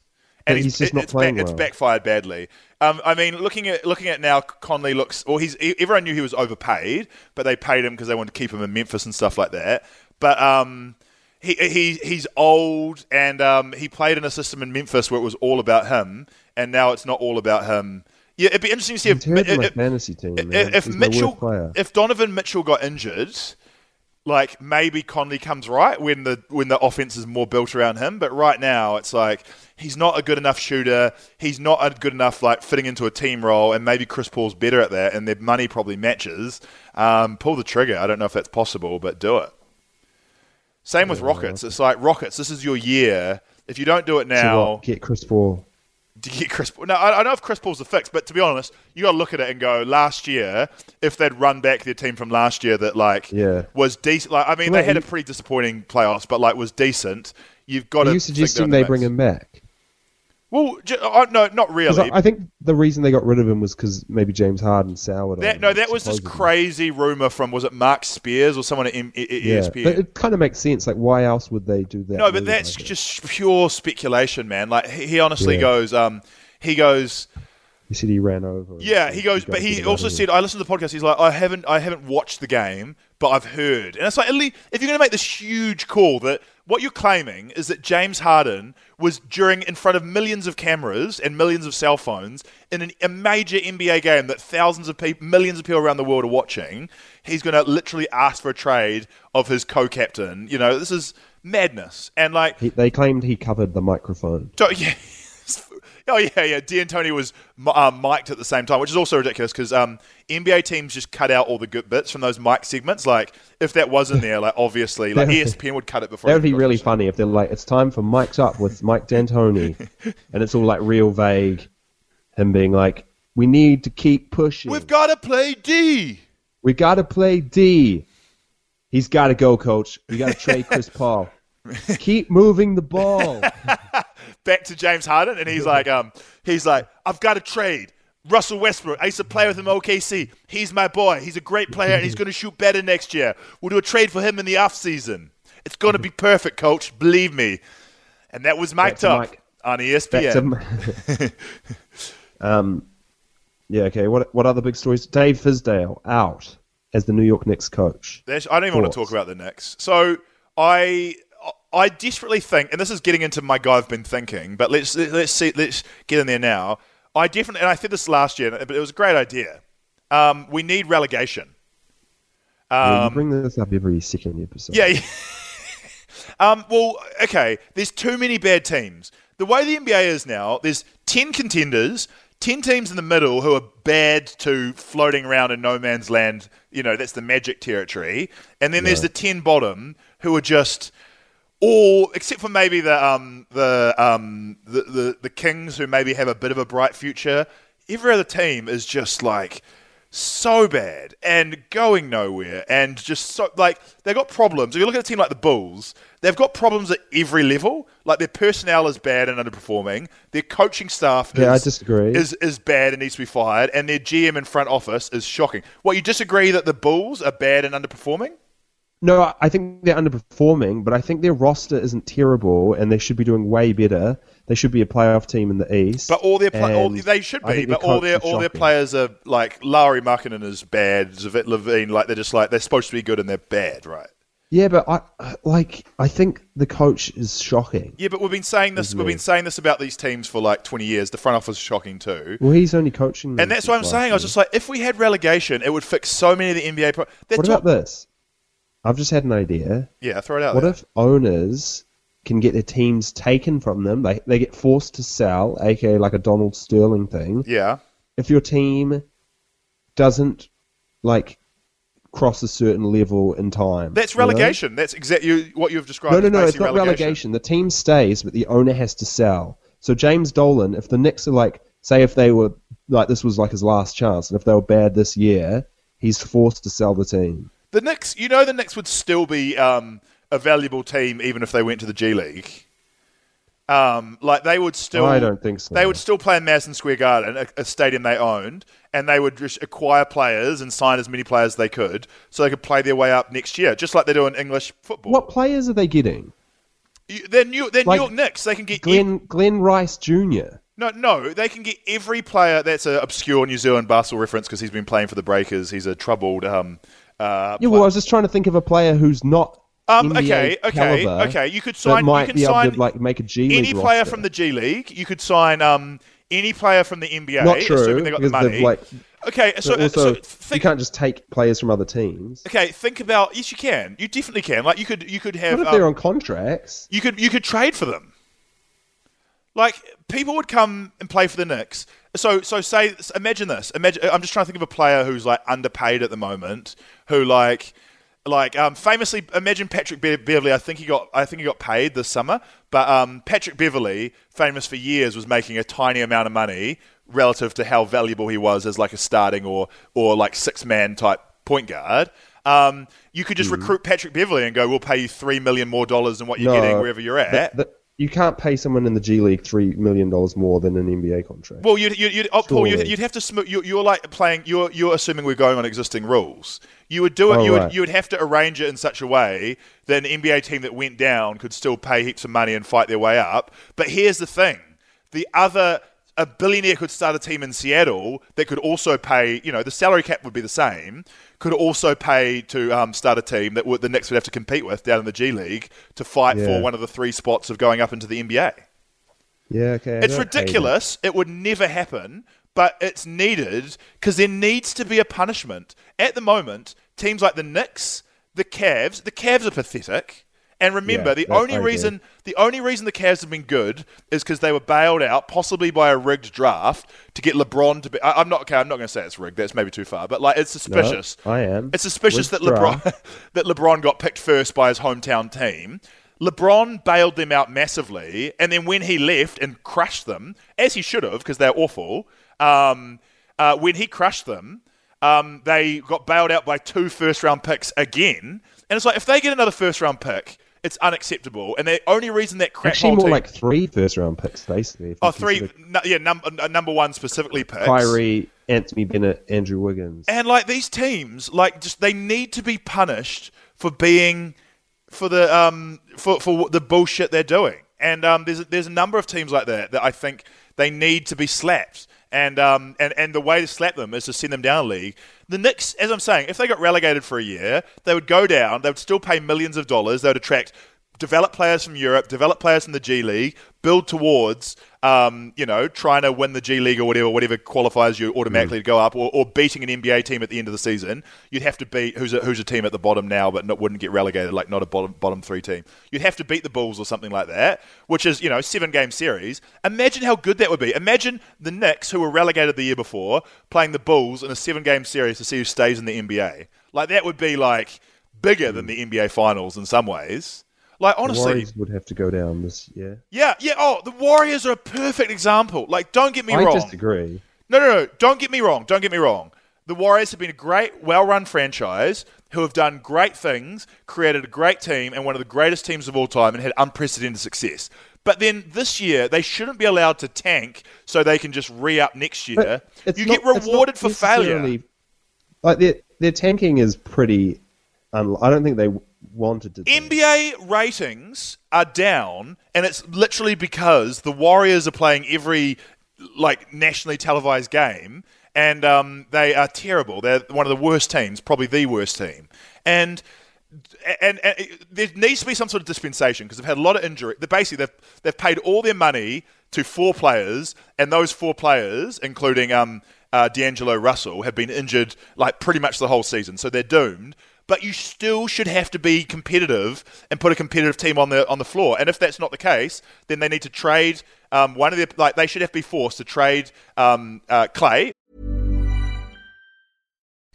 and he's just it- not it's playing It's well. backfired badly. Um, I mean, looking at looking at now, Conley looks. Well, he's everyone knew he was overpaid, but they paid him because they wanted to keep him in Memphis and stuff like that. But um, he, he he's old, and um, he played in a system in Memphis where it was all about him, and now it's not all about him. Yeah, it'd be interesting to see He's if, terrible on my if, fantasy team, man. if worst Mitchell, if Donovan Mitchell got injured, like maybe Conley comes right when the when the offense is more built around him. But right now, it's like he's not a good enough shooter. He's not a good enough like fitting into a team role. And maybe Chris Paul's better at that, and their money probably matches. Um, pull the trigger. I don't know if that's possible, but do it. Same with Rockets. It's like Rockets. This is your year. If you don't do it So now, what, get Chris Paul. To get Chris Paul. No, I, I know if Chris Paul's the fix, but to be honest, you got to look at it and go. Last year, if they'd run back their team from last year, that like Yeah. was decent. Like I mean, Well, they had a pretty disappointing playoffs, but like was decent. You've got Are to. you suggesting they bring him back? Well, uh, no, not really. I, I think the reason they got rid of him was because maybe James Harden soured on that, him, no, that was this supposedly. crazy rumor from was it Marc Spears or someone at M- E- E- Yeah, ESPN? but it kind of makes sense. Like, why else would they do that? No, but move, that's I guess? just pure speculation, man. Like he, he honestly Yeah. goes, um, he goes, He said he ran over. Yeah, he goes, but he also said, I listened to the podcast. He's like, I haven't, I haven't watched the game, but I've heard. And it's like, at least, if you're going to make this huge call, that what you're claiming is that James Harden was during in front of millions of cameras and millions of cell phones in an, a major NBA game that thousands of people, millions of people around the world are watching. He's going to literally ask for a trade of his co-captain. You know, this is madness. And like, He, they claimed he covered the microphone. so, yeah. Oh yeah, yeah. D'Antoni was uh, mic'd at the same time, which is also ridiculous because um, NBA teams just cut out all the good bits from those mic segments. Like if that wasn't there, like obviously, like ESPN would cut it before. That would be really funny if they're like, it's time for mics Up with Mike D'Antoni. and it's all like real vague. Him being like, we need to keep pushing. We've got to play D. We got to play D. He's got to go, coach. We got to trade Chris Paul. Keep moving the ball. Back to James Harden, and he's like, um, he's like, I've got to trade. Russell Westbrook. I used to play with him OKC. He's my boy. He's a great player, and he's going to shoot better next year. We'll do a trade for him in the off season. It's going to be perfect, coach. Believe me. And that was mic'd up Mike. on ESPN. um, yeah, okay. What what other big stories? Dave Fizdale out as the New York Knicks coach. There's, I don't even want to talk about the Knicks. So I I desperately think, and this is getting into my guy I've been thinking, but let's let's see let's get in there now. I definitely, and I said this last year, but it was a great idea. Um, we need relegation. Yeah, you bring this up every second episode. Um, Yeah. yeah. um, well, okay. There's too many bad teams. The way the NBA is now, there's ten contenders, ten teams in the middle who are bad to floating around in no man's land. You know, that's the magic territory. And then there's the ten bottom who are just all except for maybe the um the um the, the the Kings who maybe have a bit of a bright future. Every other team is just like so bad and going nowhere and just so like they've got problems. If you look at a team like the Bulls, they've got problems at every level. Like their personnel is bad and underperforming. Their coaching staff Yeah, I is, disagree. is is bad and needs to be fired, and their GM and front office is shocking. What you disagree that the Bulls are bad and underperforming? No, I- think they're underperforming, but I think their roster isn't terrible, and they should be doing way better. They should be a playoff team in the East. But all their pla- all, they should be, but all their all their players are like Lauri Markkanen is bad, Zach LaVine like they're just like they're supposed to be good and they're bad, right? Yeah, but I like. I think the coach is shocking. Yeah, but we've been saying this. We've been saying this about these teams for like twenty years. The front office is shocking too, Well, he's only coaching, them and that's what I'm saying. I was just like, if we had relegation, it would fix so many of the NBA. Pro- What about this? I've just had an idea. Yeah, throw it out. There. What there. if owners can get their teams taken from them? They they get forced to sell, aka like a Donald Sterling thing. Yeah, If your team doesn't like cross a certain level in time, that's you know? relegation. That's exactly what you've described. No, no, no. It's not relegation. The team stays, but the owner has to sell. So James Dolan, if the Knicks are like, say, if they were like this was like his last chance, and if they were bad this year, he's forced to sell the team. The Knicks, you know, the Knicks would still be um, a valuable team even if they went to the G League. Um, like they would still. I don't think so. They would still play in Madison Square Garden, a, a stadium they owned, and they would just acquire players and sign as many players as they could, so they could play their way up next year, just like they do in English football. What players are they getting? You- They're New. They're Like New York Knicks. They can get Glen Glen Rice Jr. No, no, they can get every player. That's an obscure New Zealand basketball reference because he's been playing for the Breakers. He's a troubled. Um, uh, Yeah, well, I was just trying to think of a player who's not. Um, NBA okay, okay, caliber, okay. You could sign. might you can be sign able to like make a G League any player roster. from the G League. You could sign um, any player from the NBA. Not true, they got the money. like- okay, so, also, so you can't just take players from other teams. Okay, think about. Yes, you can. You definitely can. Like you could. You could have. What if um, they're on contracts? you could you could trade for them. Like people would come and play for the Knicks. So so say imagine this. Imagine I'm just trying to think of a player who's like underpaid at the moment, who like like um, famously imagine Patrick Be- Beverley. I think he got I think he got paid this summer, but um, Patrick Beverley, famous for years, was making a tiny amount of money relative to how valuable he was as like a starting or or like six man type point guard. Um, you could just recruit Patrick Beverley and go, "We'll pay you three million more dollars than what you're getting wherever you're at." that- that- you can't pay someone in the G League three million dollars more than an NBA contract. Well, you'd, you'd, you'd, oh, Paul, you'd, you'd have to. Sm- you're, you're like playing. You're you're assuming we're going on existing rules. You would do it. Oh, you would you would have to arrange it in such a way that an NBA team that went down could still pay heaps of money and fight their way up. But here's the thing: the other a billionaire could start a team in Seattle that could also pay, you know, the salary cap would be the same, could also pay to um, start a team that would, the Knicks would have to compete with down in the G League to fight Yeah. for one of the three spots of going up into the NBA. Yeah, okay. I It's ridiculous. It. would never happen, but it's needed because there needs to be a punishment. At the moment, teams like the Knicks, the Cavs, the Cavs are pathetic. And remember, Yeah, the only reason the only reason the Cavs have been good is because they were bailed out, possibly by a rigged draft, to get LeBron to be. I, I'm not okay. I'm not going to say it's rigged. That's maybe too far. But like, it's suspicious. I am. It's suspicious that LeBron that LeBron got picked first by his hometown team. LeBron bailed them out massively, and then when he left and crushed them, as he should have, because they're awful. Um, uh, when he crushed them, um, they got bailed out by two first-round picks again, and it's like if they get another first-round pick, it's unacceptable. And the only reason that crap Actually, more team, like three first round picks, basically. oh three, consider no, yeah, num- uh, number one specifically picks. Kyrie, Anthony Bennett, Andrew Wiggins. And like these teams, like just they need to be punished for being for the um for for the bullshit they're doing. And um, there's there's a number of teams like that that I think they need to be slapped. And um and, and the way to slap them is to send them down a league. The Knicks, as I'm saying, if they got relegated for a year, they would go down. They would still pay millions of dollars. They would attract develop players from Europe, develop players from the G League, build towards, um, you know, trying to win the G League or whatever, whatever qualifies you automatically to go up, or, or beating an NBA team at the end of the season. You'd have to beat who's a, who's a team at the bottom now, but not, wouldn't get relegated, like not a bottom bottom three team. You'd have to beat the Bulls or something like that, which is you know seven game series. Imagine how good that would be. Imagine the Knicks, who were relegated the year before, playing the Bulls in a seven game series to see who stays in the NBA. Like that would be like bigger than the NBA Finals in some ways. Like The honestly, Warriors would have to go down this year. yeah, yeah. Oh, the Warriors are a perfect example. Like, don't get me I wrong. disagree. No, no, no. Don't get me wrong. Don't get me wrong. The Warriors have been a great, well-run franchise who have done great things, created a great team, and one of the greatest teams of all time, and had unprecedented success. But then this year, they shouldn't be allowed to tank so they can just re-up next year. You not- get rewarded for failure. Like their their tanking is pretty. I don't think they wanted to. NBA ratings are down, and it's literally because the Warriors are playing every like nationally televised game, and um, they are terrible. They're one of the worst teams, probably the worst team, and. And, and there needs to be some sort of dispensation because they've had a lot of injury. They basically they've they've paid all their money to four players, and those four players, including um, uh, D'Angelo Russell, have been injured like pretty much the whole season. So they're doomed but you still should have to be competitive and put a competitive team on the on the floor. And if that's not the case, then they need to trade um, one of their like they should have to be forced to trade um, uh, Clay.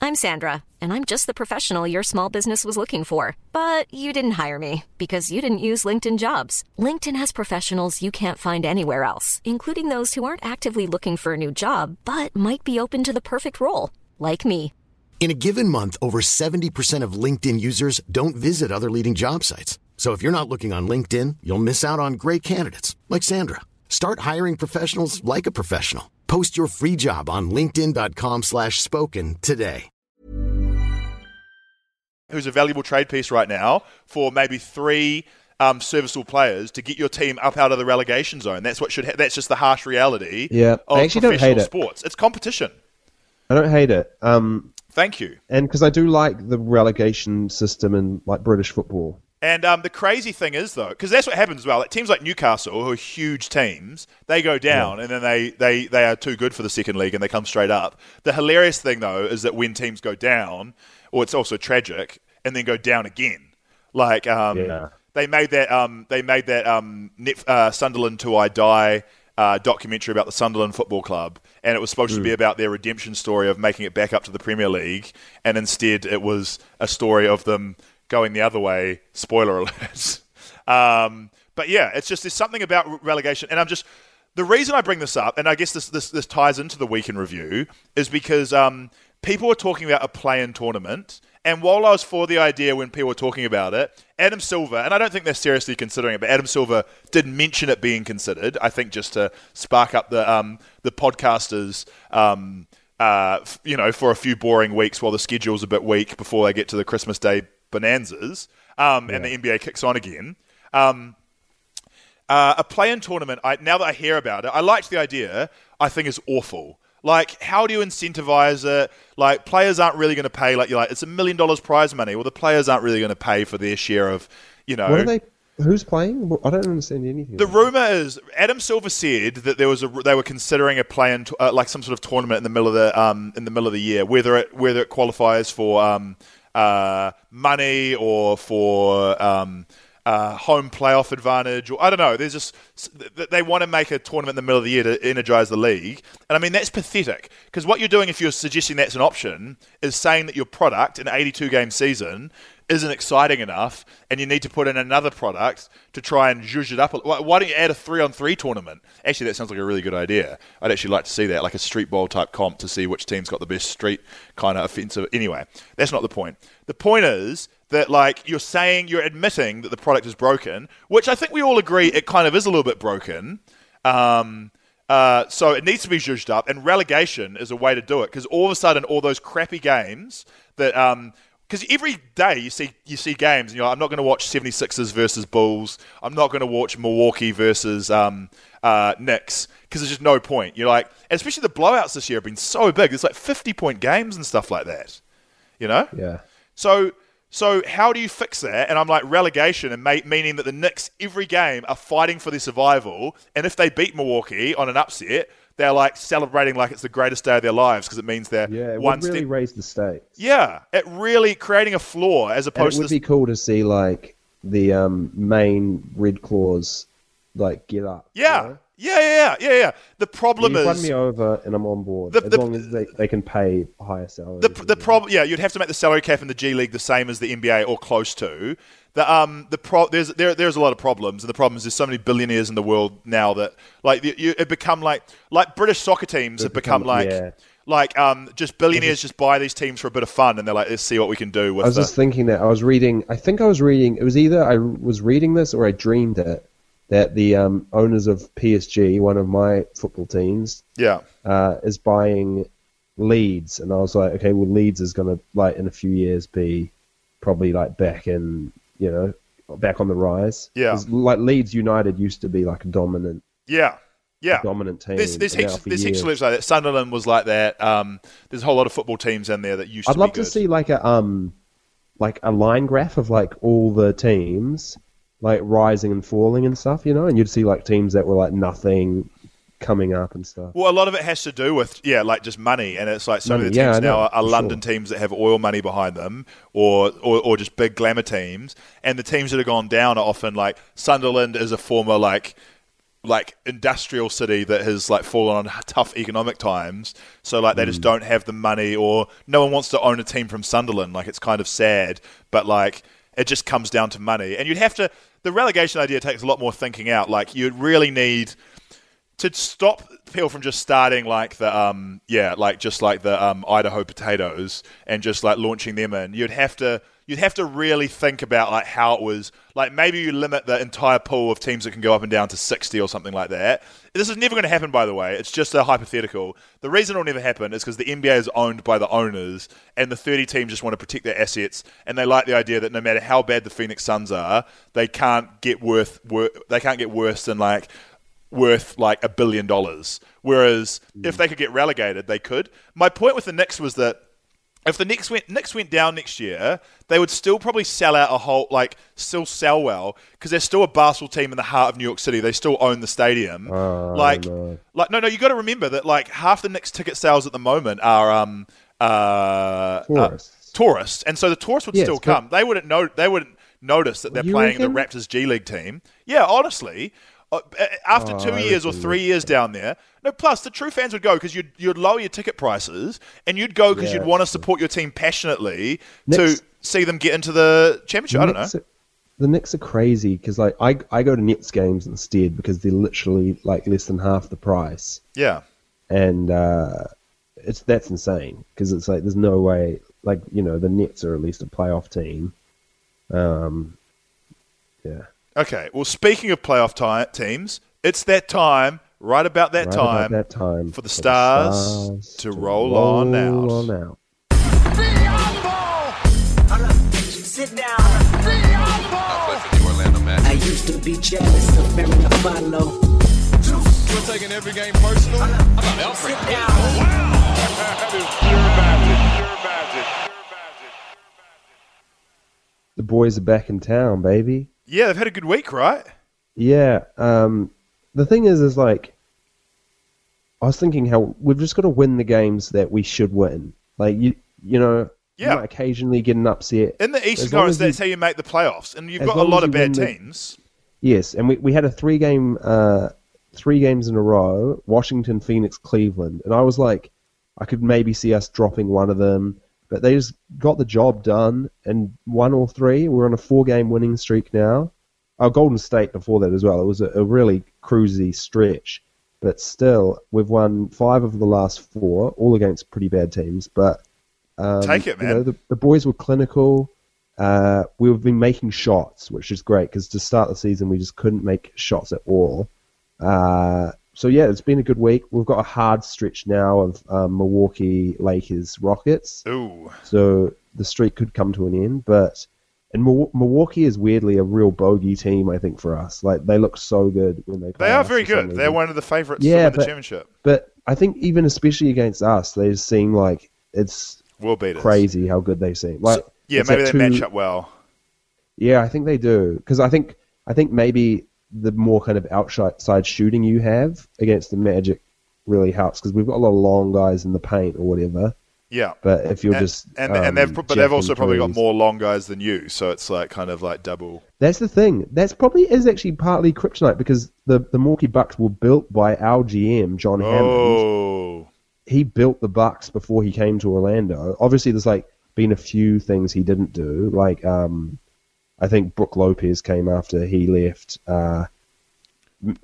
I'm Sandra, and I'm just the professional your small business was looking for. But you didn't hire me because you didn't use LinkedIn jobs. LinkedIn has professionals you can't find anywhere else, including those who aren't actively looking for a new job but might be open to the perfect role, like me. In a given month, over 70% of LinkedIn users don't visit other leading job sites. So if you're not looking on LinkedIn, you'll miss out on great candidates like Sandra. Start hiring professionals like a professional. Post your free job on linkedin.com/spoken slash spoken today. who's a valuable trade piece right now for maybe three um, serviceable players to get your team up out of the relegation zone. That's what should. Ha- that's just the harsh reality. Yeah, I of actually don't professional hate it. sports. It's competition. I don't hate it. Um, Thank you. and because I do like the relegation system in like British football. And um, the crazy thing is, though, because that's what happens as well. Like teams like Newcastle, who are huge teams, they go down and then they, they, they are too good for the second league and they come straight up. The hilarious thing, though, is that when teams go down, or it's also tragic, and then go down again. Like um, Yeah. they made that um, they made that um, Net, uh, Sunderland 'Til I Die uh, documentary about the Sunderland Football Club, and it was supposed to be about their redemption story of making it back up to the Premier League, and instead it was a story of them going the other way. Spoiler alert. um, but yeah, it's just there's something about relegation, and I'm just the reason I bring this up, and I guess this this, this ties into the week in review, is because um, people were talking about a play-in tournament. And while I was for the idea when people were talking about it, Adam Silver, and I don't think they're seriously considering it, but Adam Silver did mention it being considered. I think just to spark up the um, the podcasters, um, uh, f- you know, for a few boring weeks while the schedule's a bit weak before they get to the Christmas Day bonanzas, um, and the NBA kicks on again. Um, Uh, a play-in tournament. I, now that I hear about it, I liked the idea. I think is awful. Like, how do you incentivize it? Like, players aren't really going to pay. Like, you're like, it's a million dollars prize money. Well, the players aren't really going to pay for their share of, you know. What are they? Who's playing? I don't understand anything. The rumor is Adam Silver said that there was a they were considering a play-in uh, like some sort of tournament in the middle of the um, in the middle of the year, whether it whether it qualifies for um, uh, money or for um, uh, home playoff advantage, or I don't know. There's just they want to make a tournament in the middle of the year to energize the league, and I mean that's pathetic because what you're doing if you're suggesting that's an option is saying that your product in an 82 game season isn't exciting enough, and you need to put in another product to try and zhuzh it up. Why don't you add a three on three tournament? Actually, that sounds like a really good idea. I'd actually like to see that, like a street ball type comp to see which team's got the best street kind of offensive. Anyway, that's not the point. The point is that, like, you're saying, you're admitting that the product is broken, which I think we all agree it kind of is a little bit broken. Um, uh, so it needs to be zhuzhed up, and relegation is a way to do it because all of a sudden, all those crappy games that um, because every day you see you see games and you're like, I'm not going to watch 76ers versus Bulls. I'm not going to watch Milwaukee versus um, uh, Knicks because there's just no point. You're like, especially the blowouts this year have been so big. It's like 50 point games and stuff like that. You know? Yeah. So so how do you fix that? And I'm like relegation and ma- meaning that the Knicks every game are fighting for their survival, and if they beat Milwaukee on an upset, they're like celebrating like it's the greatest day of their lives because it means they're yeah, it one would really step. raise the stakes. Yeah, it really creating a floor as And opposed it would to be cool to see like the um, Maine Red Claws like get up. you yeah. know? yeah, yeah, yeah, yeah, yeah. The problem is won is me over, and I'm on board The- as long as they, they can pay higher salaries. the the problem. Yeah, you'd have to make the salary cap in the G League the same as the NBA or close to. The um the pro there's there there's a lot of problems and the problem is there's so many billionaires in the world now that like you, you it become like like British soccer teams have become, become- like yeah. like um just billionaires just buy these teams for a bit of fun and they're like let's see what we can do with I was the, just thinking that I was reading. I think I was reading. It was either I was reading this or I dreamed it. That the um, owners of PSG, one of my football teams, yeah uh, is buying Leeds, and I was like, okay, well, Leeds is going to like in a few years be probably like back in, you know, back on the rise. Yeah. like Leeds United used to be like a dominant, yeah yeah dominant team. There's, there's and now heaps, there's heaps of like that. Sunderland was like that. Um, there's a whole lot of football teams in there that used to be. I'd to love to see like a um, like a line graph of like all the teams, like rising and falling and stuff, you know, and you'd see like teams that were like nothing coming up and stuff. Well, a lot of it has to do with yeah, like just money, and it's like so many Money, of the teams know, now are, are London sure. teams that have oil money behind them, or, or or just big glamour teams, and the teams that have gone down are often like Sunderland is a former like like industrial city that has like fallen on tough economic times, so like they Hmm. just don't have the money, or no one wants to own a team from Sunderland. Like it's kind of sad, but like it just comes down to money, and you'd have to. The relegation idea takes a lot more thinking out. Like you'd really need to stop people from just starting like the um yeah like just like the um Idaho potatoes and just like launching them in you'd have to you'd have to really think about like how it was like maybe you limit the entire pool of teams that can go up and down to 60 or something like that. This is never going to happen by the way. It's just a hypothetical. The reason it'll never happen is because the NBA is owned by the owners and the 30 teams just want to protect their assets and they like the idea that no matter how bad the Phoenix Suns are they can't get worth wor- they can't get worse than like worth like a billion dollars. Whereas if they could get relegated, they could. My point with the Knicks was that if the Knicks went Knicks went down next year, they would still probably sell out a whole like still sell well because they're still a basketball team in the heart of New York City. They still own the stadium. like like no no you got to remember that like half the Knicks ticket sales at the moment are um uh Tourists. uh, tourists, and so the tourists would Yes, still come. They wouldn't know. They wouldn't notice that they're playing the? Raptors G League team. Yeah, honestly. Uh, after Oh, two I years or three years down there, no. Plus, the true fans would go because you'd you'd lower your ticket prices, and you'd go because Yeah, you'd want to support your team passionately Knicks- to see them get into the championship. I don't know. Are- the Knicks are crazy because like I I go to Nets games instead because they're literally like less than half the price, Yeah, and uh, it's that's insane because it's like there's no way like you know the Nets are at least a playoff team. Um, yeah, Okay. Well, speaking of playoff ti- teams, it's that time. Right about that right time. about that time for the stars to roll on out. on out. I used to be jealous of Mary Follow. You're taking every game personal. How about Alfred? Sit down. That is pure magic. Pure magic. The boys are back in town, baby. Yeah, they've had a good week, right? Yeah. Um, the thing is, is like, I was thinking how we've just got to win the games that we should win. Like you, you know, Yeah. you might occasionally get an upset. In the Eastern Conference, you- that's how you make the playoffs, and you've got a lot of bad win the- teams. Yes, and we, we had a three game, uh, three games in a row: Washington, Phoenix, Cleveland, and I was like, I could maybe see us dropping one of them, but they just got the job done and won all three. We're on a four game winning streak now. Our Golden State before that as well. It was a, a really cruisy stretch, but still, we've won five of the last four, all against pretty bad teams. But um, Take it, You know, man. the, the boys were clinical. Uh, we've been making shots, which is great because to start the season we just couldn't make shots at all. Uh, so yeah, it's been a good week. We've got a hard stretch now of um, Milwaukee Lakers Rockets, Ooh, so the streak could come to an end. But and Milwaukee is weirdly a real bogey team, I think, for us. Like they look so good when they they are very good. They're one of the favourites to Yeah, win the but- championship. But I think even especially against us, they just seem like it's We'll beat crazy how good they seem. Like Yeah, maybe they two- match up well. Yeah, I think they do because I think I think maybe the more kind of outside shooting you have against the Magic really helps because we've got a lot of long guys in the paint or whatever. Yeah. But if you're and, just and, um, and they've but they've also probably got more long guys than you, so it's like kind of like double. That's the thing. That's probably is actually partly kryptonite because the the Milwaukee Bucks were built by our GM John Hammond. Oh, He built the Bucks before he came to Orlando. Obviously, there's like been a few things he didn't do, like um, I think Brook Lopez came after he left. Uh,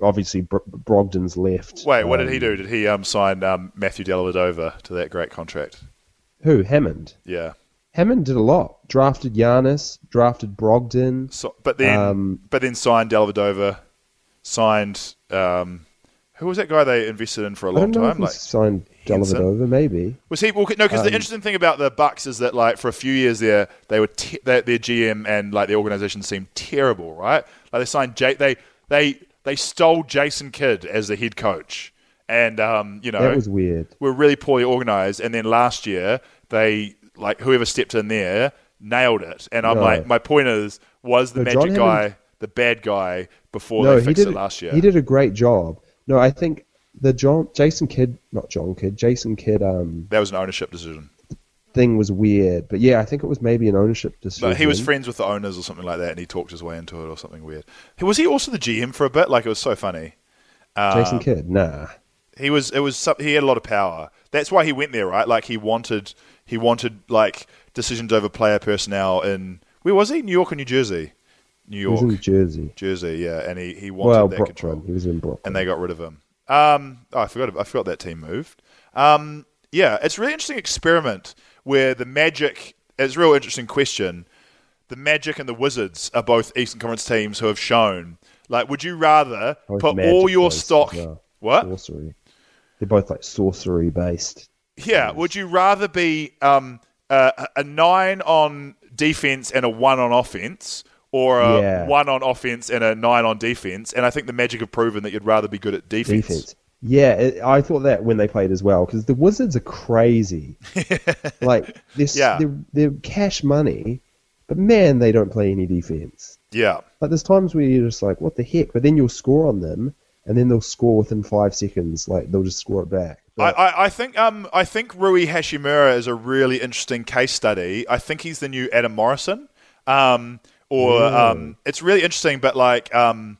obviously, Bro- Brogdon's left. wait, what did he Um, do? Did he um, sign um, Matthew Dellavedova to that great contract? Who? Hammond. Yeah. Hammond did a lot. Drafted Giannis, drafted Brogdon. So, but then, Um, but then signed Dellavedova, signed um, who was that guy they invested in for a long time? Like signed Henson? Dellavedova, maybe. Was he? Well, no, because the Um, interesting thing about the Bucks is that, like, for a few years there, they were te- their, their GM and like the organization seemed terrible, right? Like they signed J- they they they stole Jason Kidd as the head coach, and um, you know That was weird. We were really poorly organized. And then last year, they like whoever stepped in there nailed it. And I'm No. like, my point is, was the No, John Magic guy Hammond- the bad guy before no, they he fixed did it last year? He did a great job. No, I think the John Jason Kidd, not John Kidd, Jason Kidd um, that was an ownership decision. thing was weird. But yeah, I think it was maybe an ownership decision. But he was friends with the owners or something like that, and he talked his way into it or something weird. Was he also the GM for a bit? Like it was so funny. Jason Kidd, nah. He was. It was. He had a lot of power. That's why he went there, right? Like he wanted. He wanted like decisions over player personnel in where was he? New York or New Jersey? New He York, was in Jersey. Jersey. Yeah, and he he wanted Well, that Brooklyn. control, He was in Brooklyn. and they got rid of him. Um, oh, I forgot. I forgot that team moved. Um, yeah, it's a really interesting experiment where the Magic. It's a real interesting question. The Magic and the Wizards are both Eastern Conference teams who have shown. Like, would you rather put all your stock? well. What? Sorcery. They're both like sorcery based. Yeah. Would you rather be um, a, a nine on defense and a one on offense, or a Yeah. one on offense and a nine on defense? And I think the Magic have proven that you'd rather be good at defense. Defense. Yeah, it, I thought that when they played as well because the Wizards are crazy. like they're, Yeah. they're they're cash money, but man, they don't play any defense. Yeah. Like there's times where you're just like, what the heck? But then you'll score on them, and then they'll score within five seconds. Like they'll just score it back. I, I, I think um I think Rui Hachimura is a really interesting case study. I think he's the new Adam Morrison. Um, or um, it's really interesting, but like um,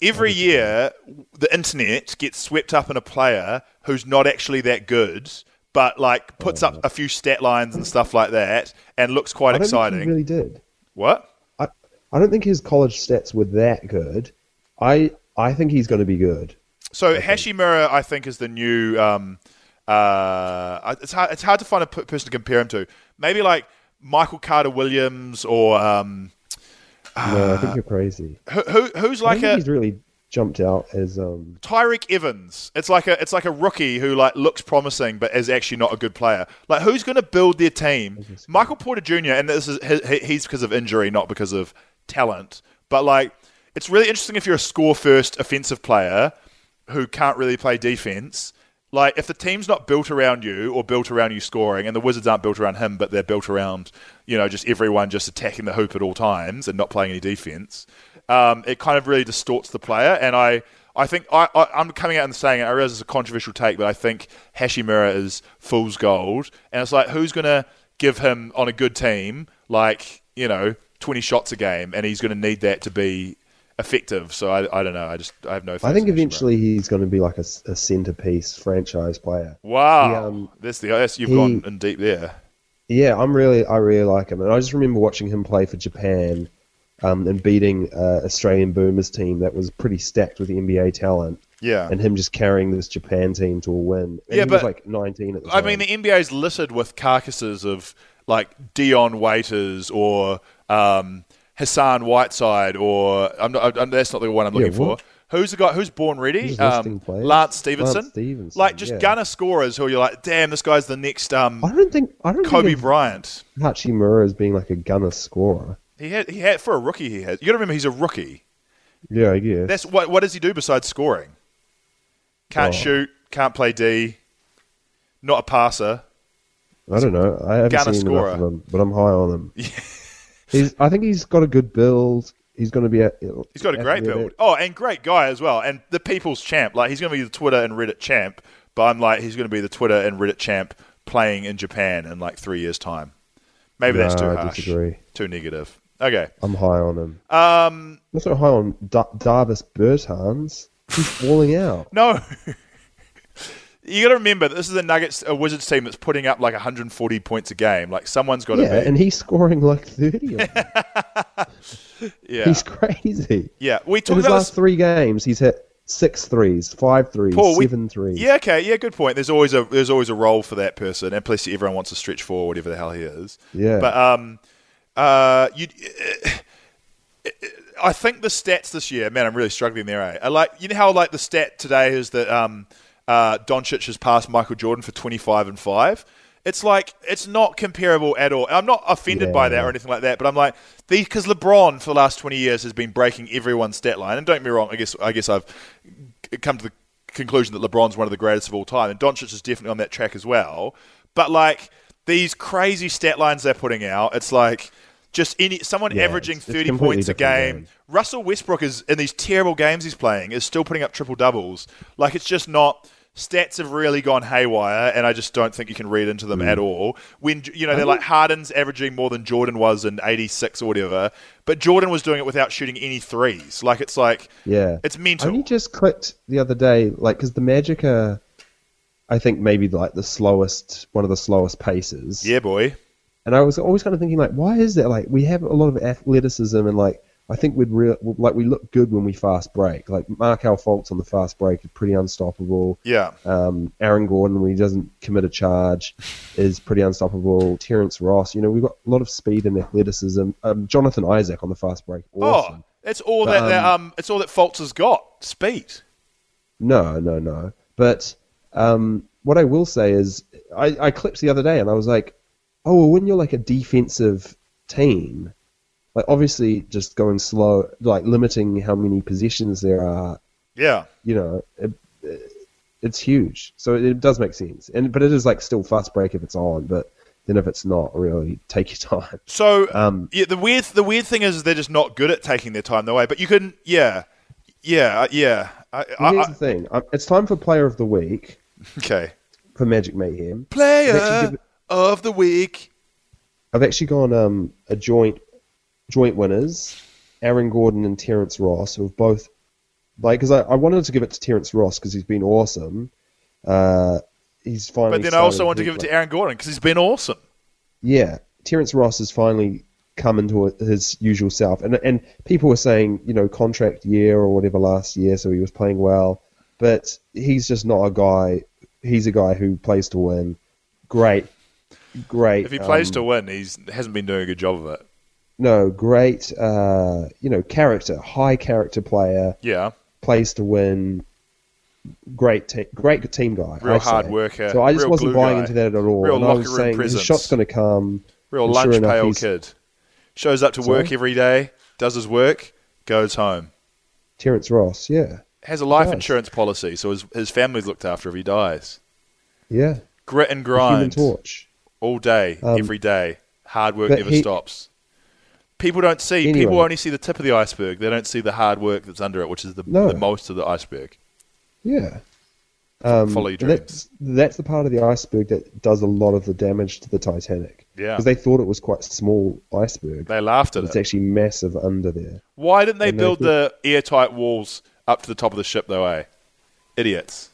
every year the internet gets swept up in a player who's not actually that good, but like puts up a few stat lines and stuff like that, and looks quite I don't exciting. Think he really did. What? I I don't think his college stats were that good. I I think he's going to be good. So Hachimura, I think, is the new. Um, uh, it's hard. It's hard to find a p- person to compare him to. Maybe like Michael Carter Williams or um, no, I think you're crazy. who, who who's I like think a he's really jumped out as um, Tyreke Evans. It's like a it's like a rookie who like looks promising but is actually not a good player. Like who's going to build their team? Michael Porter Jr. and this is he- he's because of injury, not because of talent. But like it's really interesting if you're a score first offensive player who can't really play defense. Like if the team's not built around you or built around you scoring, and the Wizards aren't built around him, but they're built around you know just everyone just attacking the hoop at all times and not playing any defense, um, it kind of really distorts the player. And I I think I, I I'm coming out and saying. I realize it's a controversial take, but I think Hachimura is fool's gold, and it's like who's going to give him on a good team like you know 20 shots a game, and he's going to need that to be effective. So I, I don't know. I just I have no. I think eventually he's going to be like a, a centerpiece franchise player. Wow, He, um, that's the that's, you've he- gone in deep there. Yeah, I'm really, I really like him, and I just remember watching him play for Japan, um, and beating uh, Australian Boomers team that was pretty stacked with NBA talent, Yeah, and him just carrying this Japan team to a win. And Yeah, but- like 19 at the I mean the NBA's littered with carcasses of like Dion Waiters or um, Hassan Whiteside or I'm not, I'm, that's not the one I'm looking Yeah, for. Who's the guy? Who's born ready? Um. Lance Stephenson. Lance Stephenson, Like just yeah. gunner scorers who you're like, damn, this guy's the next um, I don't think I don't Kobe think Bryant. Hachimura as being like a gunner scorer. He had he had for a rookie. He had. You got to remember he's a rookie. Yeah, I guess. That's what. What does he do besides scoring? Can't Oh. shoot. Can't play D. Not a passer. I don't know. I haven't Gunner seen scorer. enough of him, but I'm high on him. he's. I think he's got a good build. He's going to be. A, He's got a great build. Oh, and great guy as well. And the people's champ. Like he's going to be the Twitter and Reddit champ. But I'm like he's going to be the Twitter and Reddit champ playing in Japan in like three years' time. Maybe that's too No, harsh. disagree. Too negative. Okay. I'm high on him. Um. I'm also high on da- Davis Bertans. He's falling out. No. You got to remember this is a Nuggets, a Wizards team that's putting up like 140 points a game. Like someone's got to yeah, be. and he's scoring like 30 of them. yeah. He's crazy. yeah. We In talked his about last this. three games, he's hit six threes, five threes, Paul, we- seven threes. Yeah, okay, yeah, good point. There's always a there's always a role for that person, and plus everyone wants to stretch for whatever the hell he is. Yeah. But um, uh, you, I think the stats this year, man, I'm really struggling there. Eh? I like you know how like the stat today is that um, uh, Doncic has passed Michael Jordan for 25 and five. It's like it's not comparable at all. I'm not offended by that or anything like that, but I'm like because LeBron for the last 20 years has been breaking everyone's stat line. And don't get me wrong, I guess I guess I've come to the conclusion that LeBron's one of the greatest of all time, and Doncic is definitely on that track as well. But like these crazy stat lines they're putting out, it's like just any someone Yeah, averaging it's- it's 30 completely points a game. game. Russell Westbrook is in these terrible games he's playing is still putting up triple doubles. Like it's just not. Stats have really gone haywire, and I just don't think you can read into Mm. them at all. When you know they're like Harden's averaging more than Jordan was in '86 or whatever, but Jordan was doing it without shooting any threes. Like it's like Yeah. it's I mental. only just clicked the other day, like, because the Magic are, I think, maybe like the slowest, one of the slowest paces. Yeah, boy. And I was always kind of thinking, like, why is that? Like, we have a lot of athleticism, and like, I think we'd real like we look good when we fast break. Like Markelle Fultz on the fast break is pretty unstoppable. Yeah. Um, Aaron Gordon, when he doesn't commit a charge, is pretty unstoppable. Terrence Ross, you know, we've got a lot of speed and athleticism. Um, Jonathan Isaac on the fast break, awesome. Oh, it's all But, that, that um, it's all that Fultz has got. Speed. No, no, no. But um, what I will say is, I, I clipped the other day and I was like, oh, well, when you're like a defensive team, like obviously just going slow, like limiting how many possessions there are, Yeah. you know, it, it's huge. So it does make sense. And but it is like still fast break if it's on, but then if it's not, really take your time. So Um, yeah, the weird the weird thing is they're just not good at taking their time the way. But you can, yeah, yeah, uh, yeah. I, I, Here's I, the thing: um, it's time for Player of the Week okay. for Magic Mayhem. Player of the week. I've actually gone um, a joint joint winners, Aaron Gordon and Terrence Ross, who have both like because I, I wanted to give it to Terrence Ross because he's been awesome. Uh, he's finally. But then I also want to give it to Aaron Gordon because he's been awesome. Yeah, Terrence Ross has finally come into his usual self, and and people were saying you know contract year or whatever last year, so he was playing well, but he's just not a guy. He's a guy who plays to win. Great, great. If he plays um, to win, he's hasn't been doing a good job of it. No, great. Uh, you know, character, high character player. Yeah. plays to win. Great, te- great team guy. Real I say. hard worker, So I just real wasn't buying guy, into that at all. real and I was locker room saying presence. his shot's going to come. Real lunch sure pail kid. Shows up to Sorry? work every day, does his work, goes home. Terrence Ross, yeah, Has a life insurance policy, so his, his family's looked after if he dies. yeah. Grit and The Human grind Torch. all day, Um, every day. Hard work never he- stops. People don't see. Anyway. People only see the tip of the iceberg. They don't see the hard work that's under it, which is the, No. the most of the iceberg. Yeah. Um, Follow your and That's, that's the part of the iceberg that does a lot of the damage to the Titanic. Yeah. Because they thought it was quite small iceberg. They laughed at It's it. It's actually massive under there. Why didn't they and they build thought- the airtight walls up to the top of the ship, though? Eh, idiots.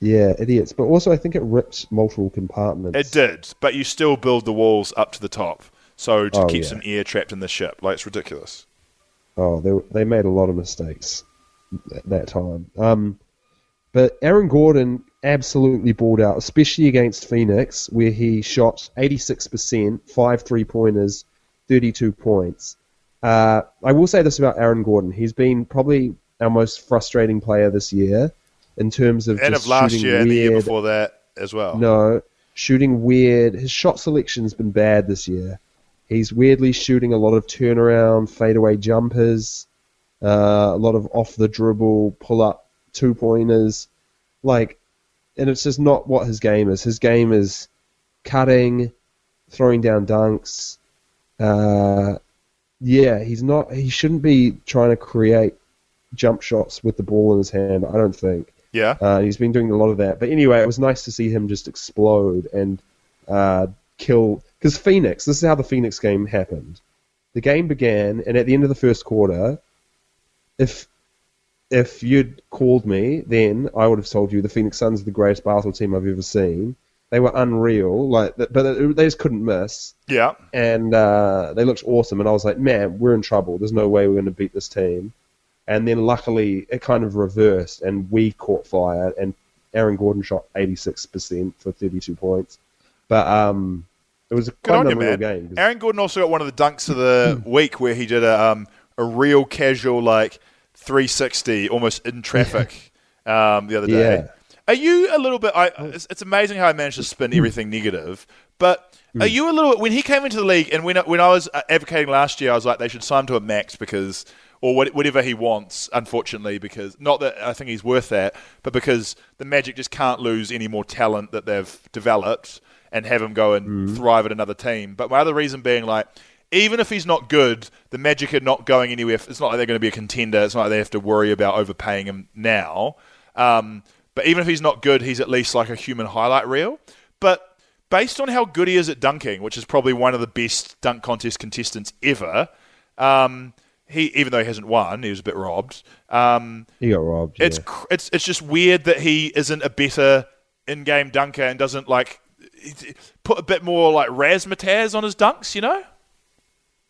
Yeah, idiots. But also, I think it ripped multiple compartments. It did, but you still build the walls up to the top, so to Oh, keep yeah. some air trapped in the ship. Like it's ridiculous. Oh, they they made a lot of mistakes at that time. Um, but Aaron Gordon absolutely balled out, especially against Phoenix, where he shot 86%, five three pointers, 32 points. Uh, I will say this about Aaron Gordon: he's been probably our most frustrating player this year in terms of just of last shooting year and the year weird- before that as well. no, shooting weird. His shot selection's been bad this year. He's weirdly shooting a lot of turnaround, fadeaway jumpers, uh, a lot of off the dribble, pull up two pointers. Like, and it's just not what his game is. His game is cutting, throwing down dunks. Uh, yeah, he's not. He shouldn't be trying to create jump shots with the ball in his hand. I don't think. Yeah. Uh, he's been doing a lot of that. But anyway, it was nice to see him just explode and uh, kill. Because Phoenix, this is how the Phoenix game happened. The game began, and at the end of the first quarter, if if you'd called me, then I would have told you the Phoenix Suns are the greatest basketball team I've ever seen. They were unreal, like, but they just couldn't miss Yeah. and uh, they looked awesome. And I was like, man, we're in trouble. There's no way we're going to beat this team. And then luckily, it kind of reversed, and we caught fire. And Aaron Gordon shot 86% for 32 points. But um, it was a Good quite on an you, unreal man. game. 'cause- Aaron Gordon also got one of the dunks of the week where he did a um, a real casual like 360, almost in traffic, um, the other day. Yeah. Are you a little bit? I, it's, it's amazing how I managed to spin everything negative, but. Are you a little when he came into the league and when when I was uh, advocating last year, I was like they should sign him to a max because or what- whatever he wants. Unfortunately, because not that I think he's worth that, but because the Magic just can't lose any more talent that they've developed and have him go and thrive at another team. But my other reason being like. Even if he's not good, the Magic are not going anywhere. It's not like they're going to be a contender. It's not like they have to worry about overpaying him now. Um, but even if he's not good, he's at least like a human highlight reel. But based on how good he is at dunking, which is probably one of the best dunk contest contestants ever, um, he even though he hasn't won, he was a bit robbed. Um, he got robbed. it's yeah. cr- it's it's just weird that he isn't a better in-game dunker and doesn't like put a bit more like razzmatazz on his dunks. You know?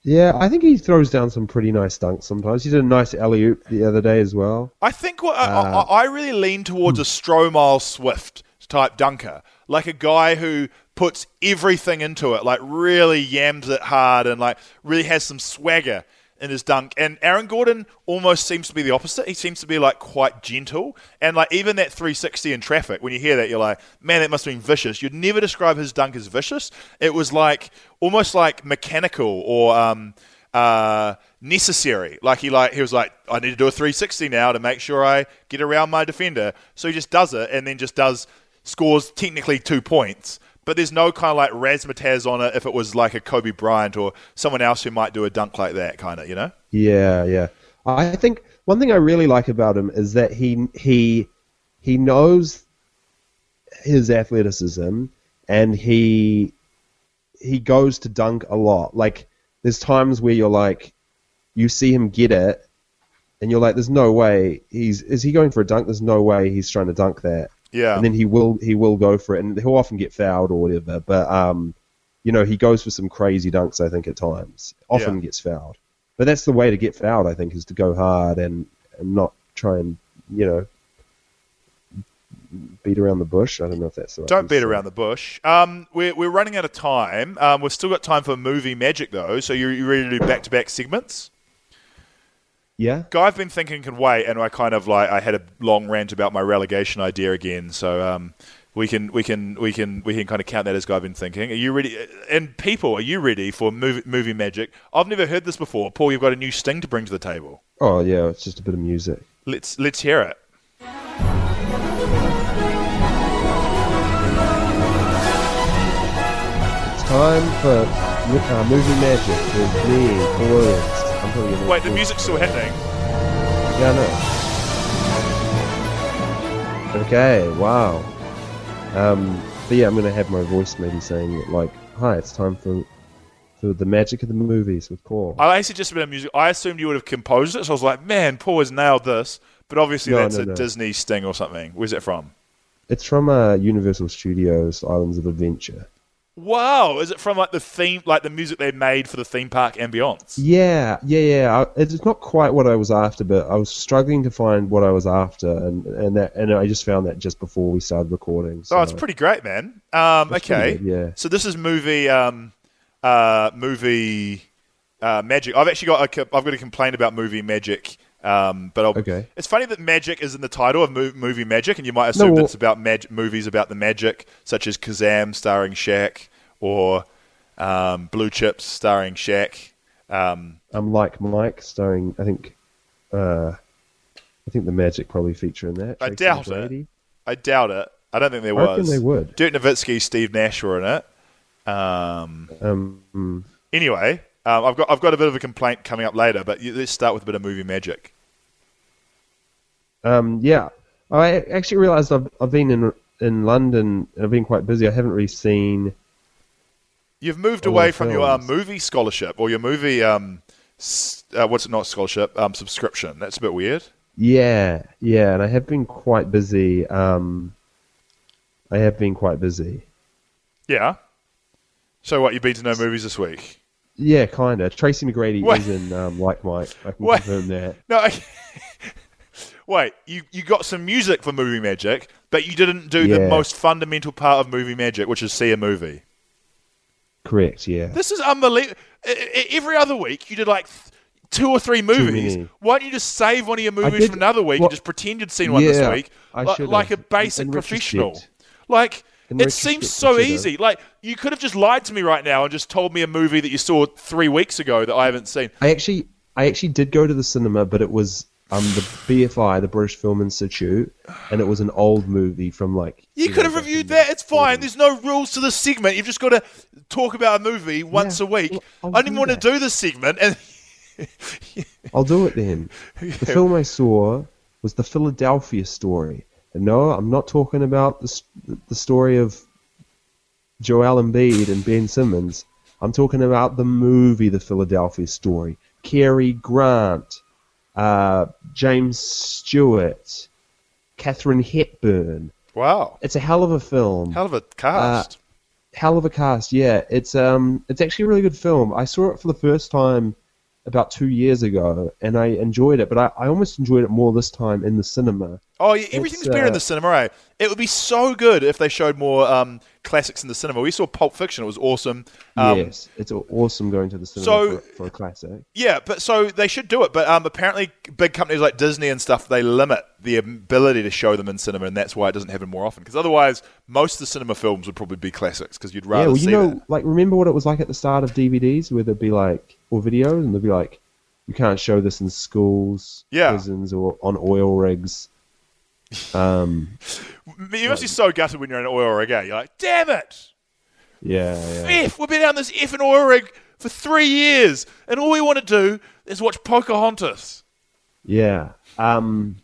yeah, I think he throws down some pretty nice dunks sometimes. He did a nice alley oop the other day as well. I think what I, Uh, I, I really lean towards a Stromile Swift type dunker, like a guy who puts everything into it, like really yams it hard and like really has some swagger in his dunk. And Aaron Gordon almost seems to be the opposite. He seems to be like quite gentle and like even that 360 in traffic. When you hear that, you're like, man, that must have been vicious. You'd never describe his dunk as vicious. It was like almost like mechanical or. um uh, necessary. Like he like he was like, I need to do a 360 now to make sure I get around my defender. So he just does it and then just does scores technically two points. But there's no kind of like razzmatazz on it if it was like a Kobe Bryant or someone else who might do a dunk like that kind of, you know? Yeah, yeah. I think one thing I really like about him is that he he he knows his athleticism and he he goes to dunk a lot. Like there's times where you're like you see him get it and you're like there's no way he's is he going for a dunk? There's no way he's trying to dunk that. Yeah. And then he will he will go for it and he'll often get fouled or whatever, but um you know, he goes for some crazy dunks I think at times. Often Yeah. gets fouled. But that's the way to get fouled, I think, is to go hard and, and not try and, you know, beat around the bush. I don't know if that's the right Don't beat say. around the bush. Um, we're, we're running out of time. Um, we've still got time for movie magic though. So you you ready to do back to back segments? Yeah. Guy I've been thinking can wait, and I kind of like I had a long rant about my relegation idea again. So um, we can we can we can we can kind of count that as guy I've been thinking. Are you ready? And people, are you ready for movie, movie magic? I've never heard this before. Paul, you've got a new sting to bring to the table. Oh yeah, it's just a bit of music. Let's let's hear it. It's time for uh, movie magic with me, Paul Williams. Wait, the music's still happening. Yeah, I know. Okay, wow. Um, but yeah, I'm gonna have my voice maybe saying like, "Hi, it's time for for the magic of the movies with Paul." I actually just a bit of music. I assumed you would have composed it, so I was like, man, Paul has nailed this. But obviously, No, that's no, a no. Disney sting or something. Where's it from? It's from uh, Universal Studios Islands of Adventure. Wow, is it from like the theme, like the music they made for the theme park ambience? Yeah, yeah, yeah. I, it's not quite what I was after, but I was struggling to find what I was after, and and that and I just found that just before we started recording. So. Oh, it's pretty great, man. Um, okay, good, yeah. So this is movie, um, uh, movie uh, magic. I've actually got a, I've got a complaint about movie magic. Um, but I'll, Okay. it's funny that magic is in the title of mo- movie magic, and you might assume that well- it's about mag- movies about the magic, such as Kazam starring Shaq or um, Blue Chips starring Shaq. Um, I'm like Mike, starring I think, uh, I think the Magic probably feature in that. I doubt it. I doubt it. I don't think there I was. they would. Dirk Nowitzki, Steve Nash were in it. Um, Um, mm. Anyway, um, I've got I've got a bit of a complaint coming up later, but let's start with a bit of movie magic. Um, yeah, I actually realised I've I've been in in London and I've been quite busy. I haven't really seen. You've moved away from your uh, movie scholarship or your movie um, uh, what's it not scholarship um, subscription. That's a bit weird. Yeah, yeah, and I have been quite busy. Um, I have been quite busy. Yeah. So what? You've been to no movies this week? Yeah, kind of. Tracy McGrady Wait. is in um, Like Mike. I can Wait. confirm that. No. I, wait. You you got some music for movie magic, but you didn't do the most fundamental part of movie magic, which is see a movie. Correct. Yeah. This is unbelievable. Every other week, you did like two or three movies. Why don't you just save one of your movies did- from another week well, and just pretend you'd seen one this week, I like a basic in professional? Like In it seems so easy. Like you could have just lied to me right now and just told me a movie that you saw three weeks ago that I haven't seen. I actually, I actually did go to the cinema, but it was um the BFI, the British Film Institute, and it was an old movie from like. You could have know, back reviewed that. It's fine. There's no rules to this segment. You've just got to talk about a movie once Yeah, a week. well, I didn't want that. to do this segment, and I'll do it then. The film I saw was the Philadelphia story. And no, I'm not talking about the, the story of Joel Embiid and Ben Simmons. I'm talking about the movie The Philadelphia Story. Cary Grant, uh, James Stewart, Katharine Hepburn. wow, It's a hell of a film hell of a cast. hell of a cast. Yeah, it's um, it's actually a really good film. I saw it for the first time about two years ago, and I enjoyed it. But I, I almost enjoyed it more this time in the cinema. Oh, yeah, everything's better in uh, the cinema, Right? It would be so good if they showed more um, classics in the cinema. We saw Pulp Fiction; it was awesome. Um, yes, it's awesome going to the cinema so- for, for a classic. Yeah, but so they should do it. But um, apparently, big companies like Disney and stuff they limit the ability to show them in cinema, and that's why it doesn't happen more often. Because otherwise, most of the cinema films would probably be classics. Because you'd rather yeah, well, you know, that. like remember what it was like at the start of DVDs, where there'd be like or videos, and they'll be like, you can't show this in schools, Yeah. prisons, or on oil rigs. Um, You must be so gutted when you're in an oil rig. eh? You're like, damn it! yeah, yeah. F, we've been on this effing oil rig for three years, and all we want to do is watch Pocahontas. Yeah. Um,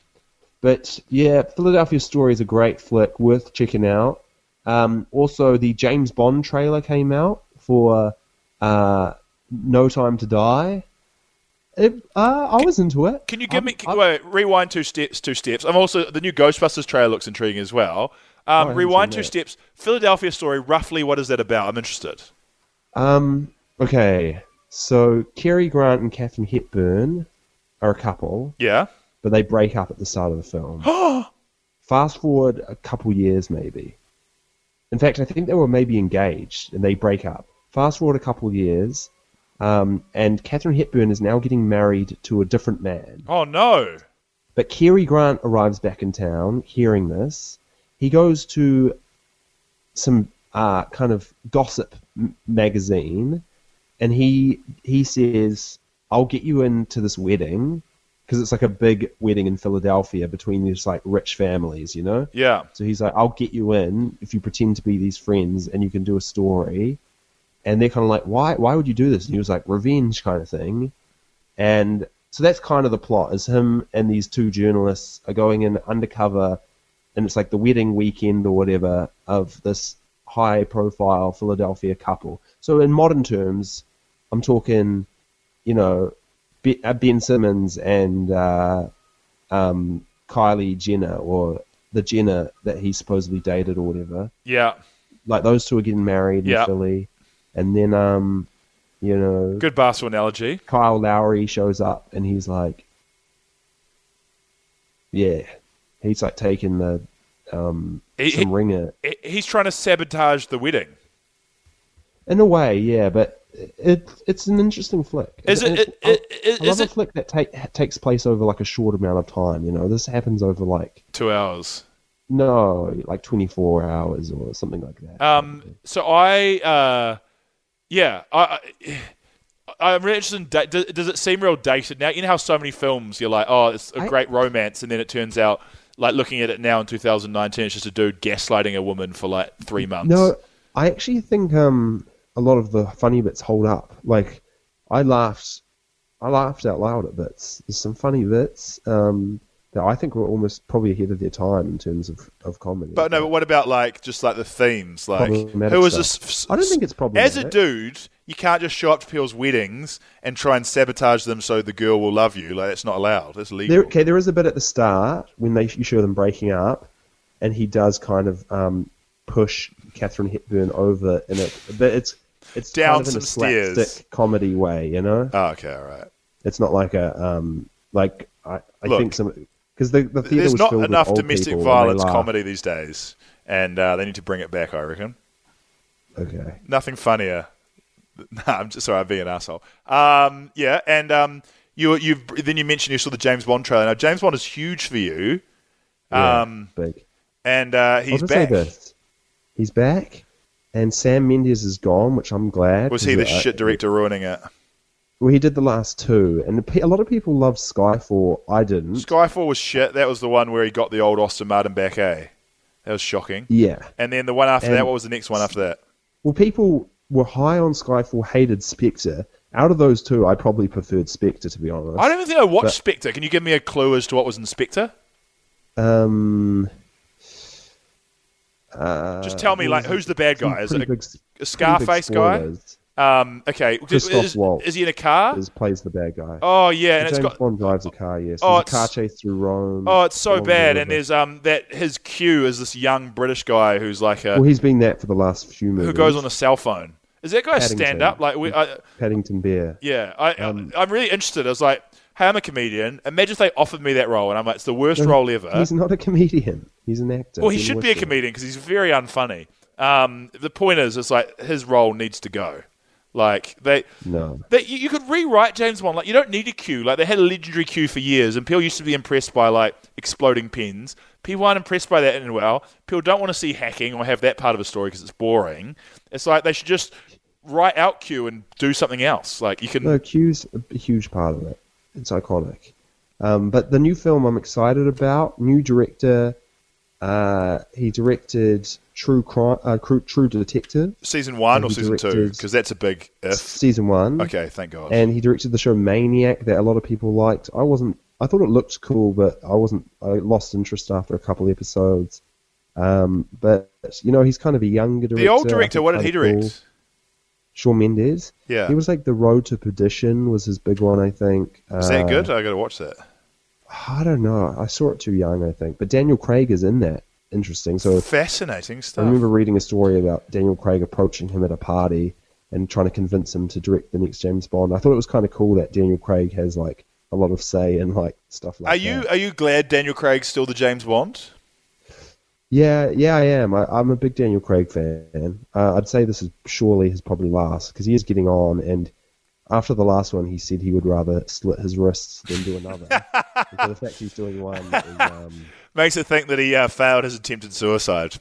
but yeah, Philadelphia Story is a great flick, worth checking out. Um, also, the James Bond trailer came out for uh, No Time to Die. It, uh, I was into it. Can you give I'm- me I'm- wait, rewind two steps? Two steps. I'm also the new Ghostbusters trailer looks intriguing as well. Um, rewind two steps. Philadelphia story. Roughly, what is that about? I'm interested. Um, okay, so Cary Grant and Katharine Hepburn are a couple, Yeah. but they break up at the start of the film. Fast forward a couple years, maybe. In fact, I think they were maybe engaged and they break up. Fast forward a couple years, Um, and Katharine Hepburn is now getting married to a different man. Oh no! But Cary Grant arrives back in town, hearing this. He goes to some uh, kind of gossip m- magazine, and he he says, "I'll get you into this wedding." Because it's like a big wedding in Philadelphia between these like rich families, you know. Yeah. So he's like, I'll get you in if you pretend to be these friends and you can do a story. And they're kind of like, why? Why would you do this? And he was like, revenge kind of thing. And so that's kind of the plot: is him and these two journalists are going in undercover, and it's like the wedding weekend or whatever of this high-profile Philadelphia couple. So in modern terms, I'm talking, you know, uh, Ben Simmons and uh, um, Kylie Jenner or the Jenner that he supposedly dated or whatever. Yeah. Like those two are getting married Yeah. in Philly, and then um, you know, Good basketball analogy. Kyle Lowry shows up and he's like, yeah, he's like taking the um He- some he- ringer He's trying to sabotage the wedding. in a way, yeah, but it it's an interesting flick. Is it- it's- it- I- it- I is a it- flick that take, takes place over like a short amount of time. You know, this happens over like Two hours. no, like twenty four hours or something like that. Um, so I, uh, yeah, I, I, I'm really interested in. Da- does, does it seem real dated now? You know how so many films you're like, oh, it's a I- great romance, and then it turns out, like looking at it now in 2019, it's just a dude gaslighting a woman for like three months. No, I actually think um, a lot of the funny bits hold up. Like, I laughed, I laughed out loud at bits. There's some funny bits um, that I think were almost probably ahead of their time in terms of, of comedy. But no, but what about like just like the themes? Like who is this? I don't think it's probably As a dude, you can't just show up to people's weddings and try and sabotage them so the girl will love you. Like that's not allowed. That's illegal. There, okay, there is a bit at the start when they you show them breaking up, and he does kind of um, push Katharine Hepburn over in it, but it's it's Down kind of in a some stairs. slapstick comedy way, you know. Oh, okay, all right. It's not like a um, like I, I Look, think some because the the theater There's not enough domestic people and they violence comedy these days, and uh, they need to bring it back. I reckon. Okay. Nothing funnier. Nah, I'm just sorry, I'm being an asshole. Um, yeah, and um, you you've then you mentioned you saw the James Bond trailer. Now James Bond is huge for you, Yeah, um, big. and uh, I'll he's back. this: he's back, and Sam Mendes is gone, which I'm glad. Was he the shit director ruining it? Well, he did the last two, and a lot of people loved Skyfall. I didn't. Skyfall was shit. That was the one where he got the old Austin Martin back. Eh, that was shocking. Yeah. And then the one after that, what was the next one after that? Well, people were high on Skyfall, hated Spectre. Out of those two, I probably preferred Spectre, to be honest. I don't even think I watched But- Spectre. Can you give me a clue as to what was in Spectre? Um. Uh, Just tell me, like, who's the bad guy? Is it a, big- a Scarface guy? Um, okay, Christoph is, Waltz is he in a car? Is, plays the bad guy. Oh yeah, and James it's got Bond drives a car. Yes. Oh, There's a car it's- chase through Rome. oh, it's so the bad. And there's um that his Q is this young British guy who's like a Well, he's been that for the last few movies. who goes on a cell phone. Is that guy Paddington. stand up? Like we, I, Paddington Bear. yeah, I, Um, I I'm really interested. I was like, hey, I'm a comedian. Imagine if they offered me that role, and I'm like, it's the worst role ever. He's not a comedian. He's an actor. Well, he should be a comedian because he's very unfunny. Um, the point is, it's like his role needs to go. Like they, No. they you, you could rewrite James Bond. Like you don't need a Q. Like they had a legendary Q for years, and people used to be impressed by like exploding pins. People aren't impressed by that in well. People don't want to see hacking or have that part of a story because it's boring. It's like they should just write out Q and do something else. Like you can. No, Q's a huge part of it. It's iconic. Um, but the new film I'm excited about, new director. Uh, he directed True Crime, uh, True, True Detective, Season one or season two? Because that's a big if. season one. Okay, thank God. And he directed the show Maniac that a lot of people liked. I wasn't. I thought it looked cool, but I wasn't. I lost interest after a couple of episodes. Um, but you know, he's kind of a younger director. the old director, what did he direct? cool. Shawn Mendes. Yeah. He was like The Road to Perdition was his big one, I think. Is that Uh, good? I got to watch that. I don't know. I saw it too young, I think. But Daniel Craig is in that. Interesting. So Fascinating stuff. I remember reading a story about Daniel Craig approaching him at a party and trying to convince him to direct the next James Bond. I thought it was kind of cool that Daniel Craig has like a lot of say in like stuff like Are that. you are you glad Daniel Craig's still the James Bond? Yeah, yeah, I am. I, I'm a big Daniel Craig fan. Uh, I'd say this is surely his probably last because he is getting on, and after the last one, he said he would rather slit his wrists than do another. so the fact he's doing one is, um, Makes it think that he uh, failed his attempted suicide.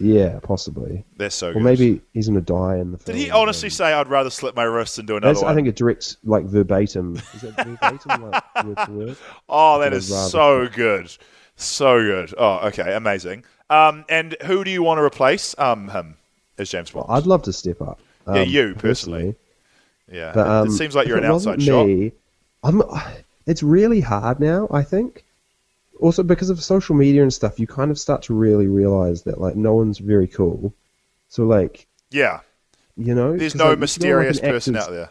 yeah, possibly. That's so Or good. maybe he's going to die in the Did he honestly and- say, I'd rather slit my wrists than do another That's? I think it directs like verbatim. Is that verbatim, like word for word? Oh, that is so good. So good. Oh, okay. Amazing. Um, and who do you want to replace um, him as James Bond? I'd love to step up. Um, Yeah, you, personally. yeah. But, It- um, it, seems like you're an outside wasn't shot. I'm. It's really hard now. I think. Also, because of social media and stuff, you kind of start to really realize that like no one's very cool. So like Yeah. you know, there's no like, if you go on, like, mysterious person actor's- out there.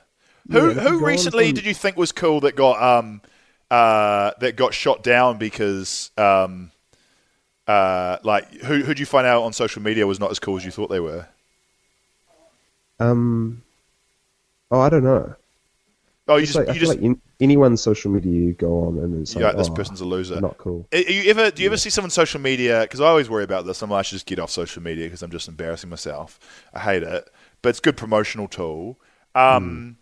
Who you who recently some- did you think was cool that got um uh that got shot down because um uh like who who'd you find out on social media was not as cool as you thought they were? Um. Oh, I don't know. Oh, you Just just, like, you just like in, anyone's social media you go on and it's like, like, this oh, person's a loser. not cool. Are you ever do you ever see someone on social media? Because I always worry about this. I'm like, I should just get off social media because I'm just embarrassing myself. I hate it, but it's a good promotional tool. Um,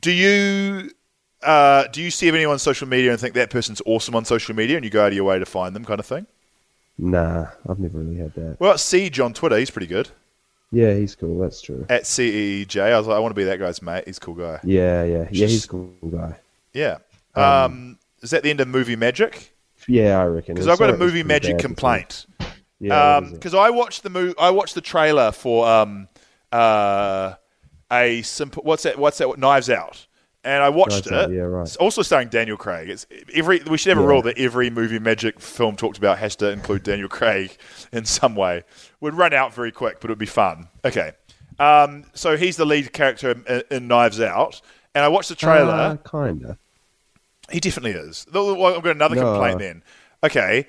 Do you uh, do you see anyone on social media and think that person's awesome on social media, and you go out of your way to find them, kind of thing? Nah, I've never really had that. Well, Siege on Twitter, he's pretty good. Yeah, he's cool. That's true. At CEJ, I was like, I want to be that guy's mate. He's a cool guy. Yeah, yeah, yeah. He's a cool guy. Yeah. Um, is that the end of Movie Magic? Yeah, I reckon. Because I've got a sorry it was Movie Magic complaint. Yeah, what is it? because I watched the mo- I watched the trailer for um uh a simple what's that what's that What, Knives Out, and I watched Knives Out, it. yeah, right. It's also starring Daniel Craig. It's every we should have a Yeah. rule that every movie magic film talked about has to include Daniel Craig in some way. Would run out very quick, but it would be fun. Okay, um, so he's the lead character in, in Knives Out, and I watched the trailer. Uh, kinda. He definitely is. Well, I've got another No. complaint then. Okay.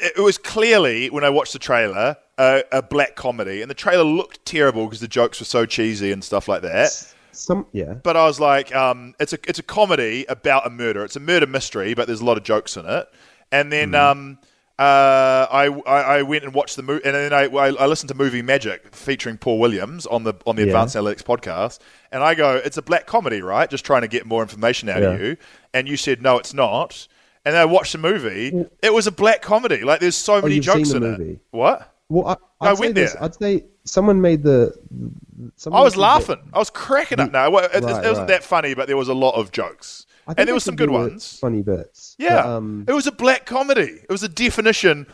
It was clearly, when I watched the trailer, a, a black comedy, and the trailer looked terrible because the jokes were so cheesy and stuff like that. Some yeah. But I was like, um, it's a it's a comedy about a murder. It's a murder mystery, but there's a lot of jokes in it. And then Mm-hmm. um, uh, I, I I went and watched the movie, and then I, I I listened to Movie Magic featuring Paul Williams on the on the Yeah. Advanced Analytics podcast, and I go, it's a black comedy, right? Just trying to get more information out of you. And you said, no, it's not. And then I watched the movie. It was a black comedy. Like there's so many Oh, jokes in the it. What? Well, I, say went this. there. I'd say someone made the. someone I was laughing. I was cracking up. No, it, it- it wasn't right. that funny, but there was a lot of jokes, and there was some good ones. Funny bits. Yeah, But, um, it was a black comedy. It was a definition,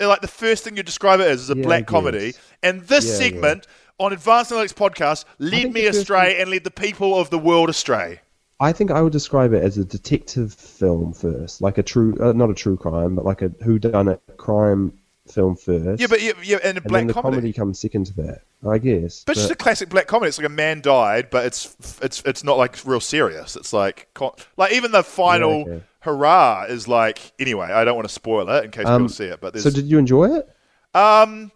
like the first thing you describe it as is a Yeah, black comedy. And this Yeah, yeah. segment on Advanced Analytics podcast led me astray thing- and led the people of the world astray. I think I would describe it as a detective film first, like a true, uh, not a true crime, but like a whodunit crime film first. Yeah, but yeah, yeah and black then the comedy. comedy. comes second to that, I guess. But it's just a classic black comedy. It's like a man died, but it's it's it's not like real serious. It's like like even the final Yeah, okay. hurrah is like anyway. I don't want to spoil it in case Um, people see it, but there's so did you enjoy it? Um,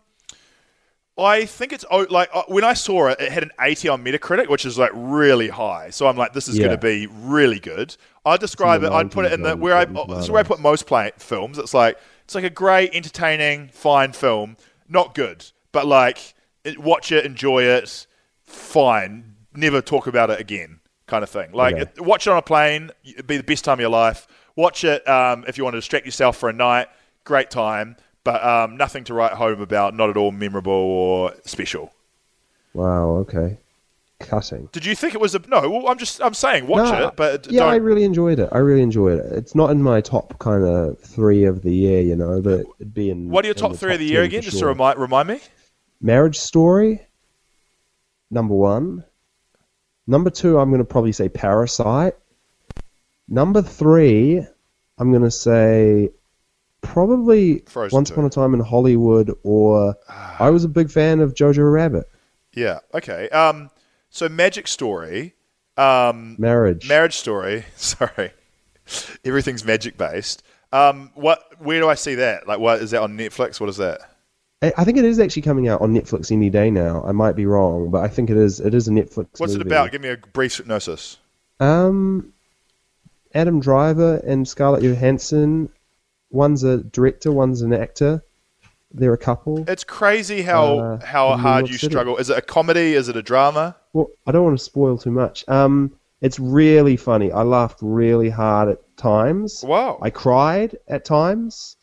I think it's like uh, when I saw it, it had an 80 on Metacritic, which is like really high. So I'm like, this is Yeah. going to be really good. I'd describe it. I'd put it in the where I this is where I put most play, films. It's like it's like a great, entertaining, fine film. Not good, but like it, watch it, enjoy it, fine. Never talk about it again, kind of thing. Like Okay. it, watch it on a plane. It'd be the best time of your life. Watch it um, if you want to distract yourself for a night. Great time, but um, nothing to write home about. Not at all memorable or special. Wow. Okay. Cutting. Did you think it was a no? Well, I'm just I'm saying watch No, it, but yeah, don't. I really enjoyed it. I really enjoyed it. It's not in my top kind of three of the year, you know, but it'd be in. what are your top three of the year again? for Just to remind remind me. Marriage Story, number one. Number two, I'm going to probably say Parasite. Number three, I'm going to say probably Frozen Once two. Upon a Time in Hollywood, or I was a big fan of Jojo Rabbit. Yeah. Okay. Um. So Magic Story. Um. Marriage. Marriage Story. Sorry. Everything's magic based. Um. What? Where do I see that? Like, what is that on Netflix? What is that? I I think it is actually coming out on Netflix any day now. I might be wrong, but I think it is. It is a Netflix. What's it movie. about? Give me a brief synopsis. Um, Adam Driver and Scarlett Johansson. One's a director, one's an actor. They're a couple. It's crazy how Uh, how hard you City. struggle. Is it a comedy? Is it a drama? well, I don't want to spoil too much. Um, it's really funny. I laughed really hard at times. Wow. I cried at times.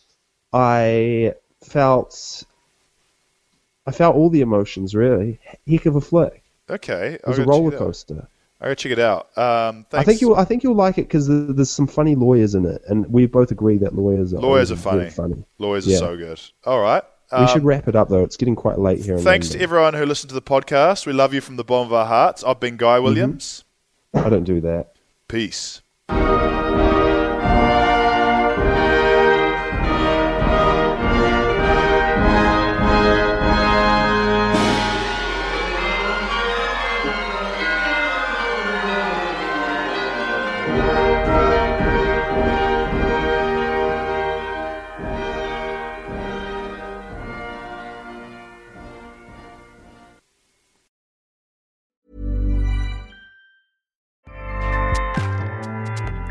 I felt. I felt all the emotions. Really, heck of a flick. Okay. It was a roller coaster. I'll go check it out. Um, I think you'll. I think you'll like it because there's some funny lawyers in it, and we both agree that lawyers are Lawyers are funny. funny. Lawyers are so good. All right. we Um, should wrap it up though. It's getting quite late here. in Thanks to everyone who listened to the podcast. We love you from the bottom of our hearts. I've been Guy Mm-hmm. Williams. I don't do that. Peace.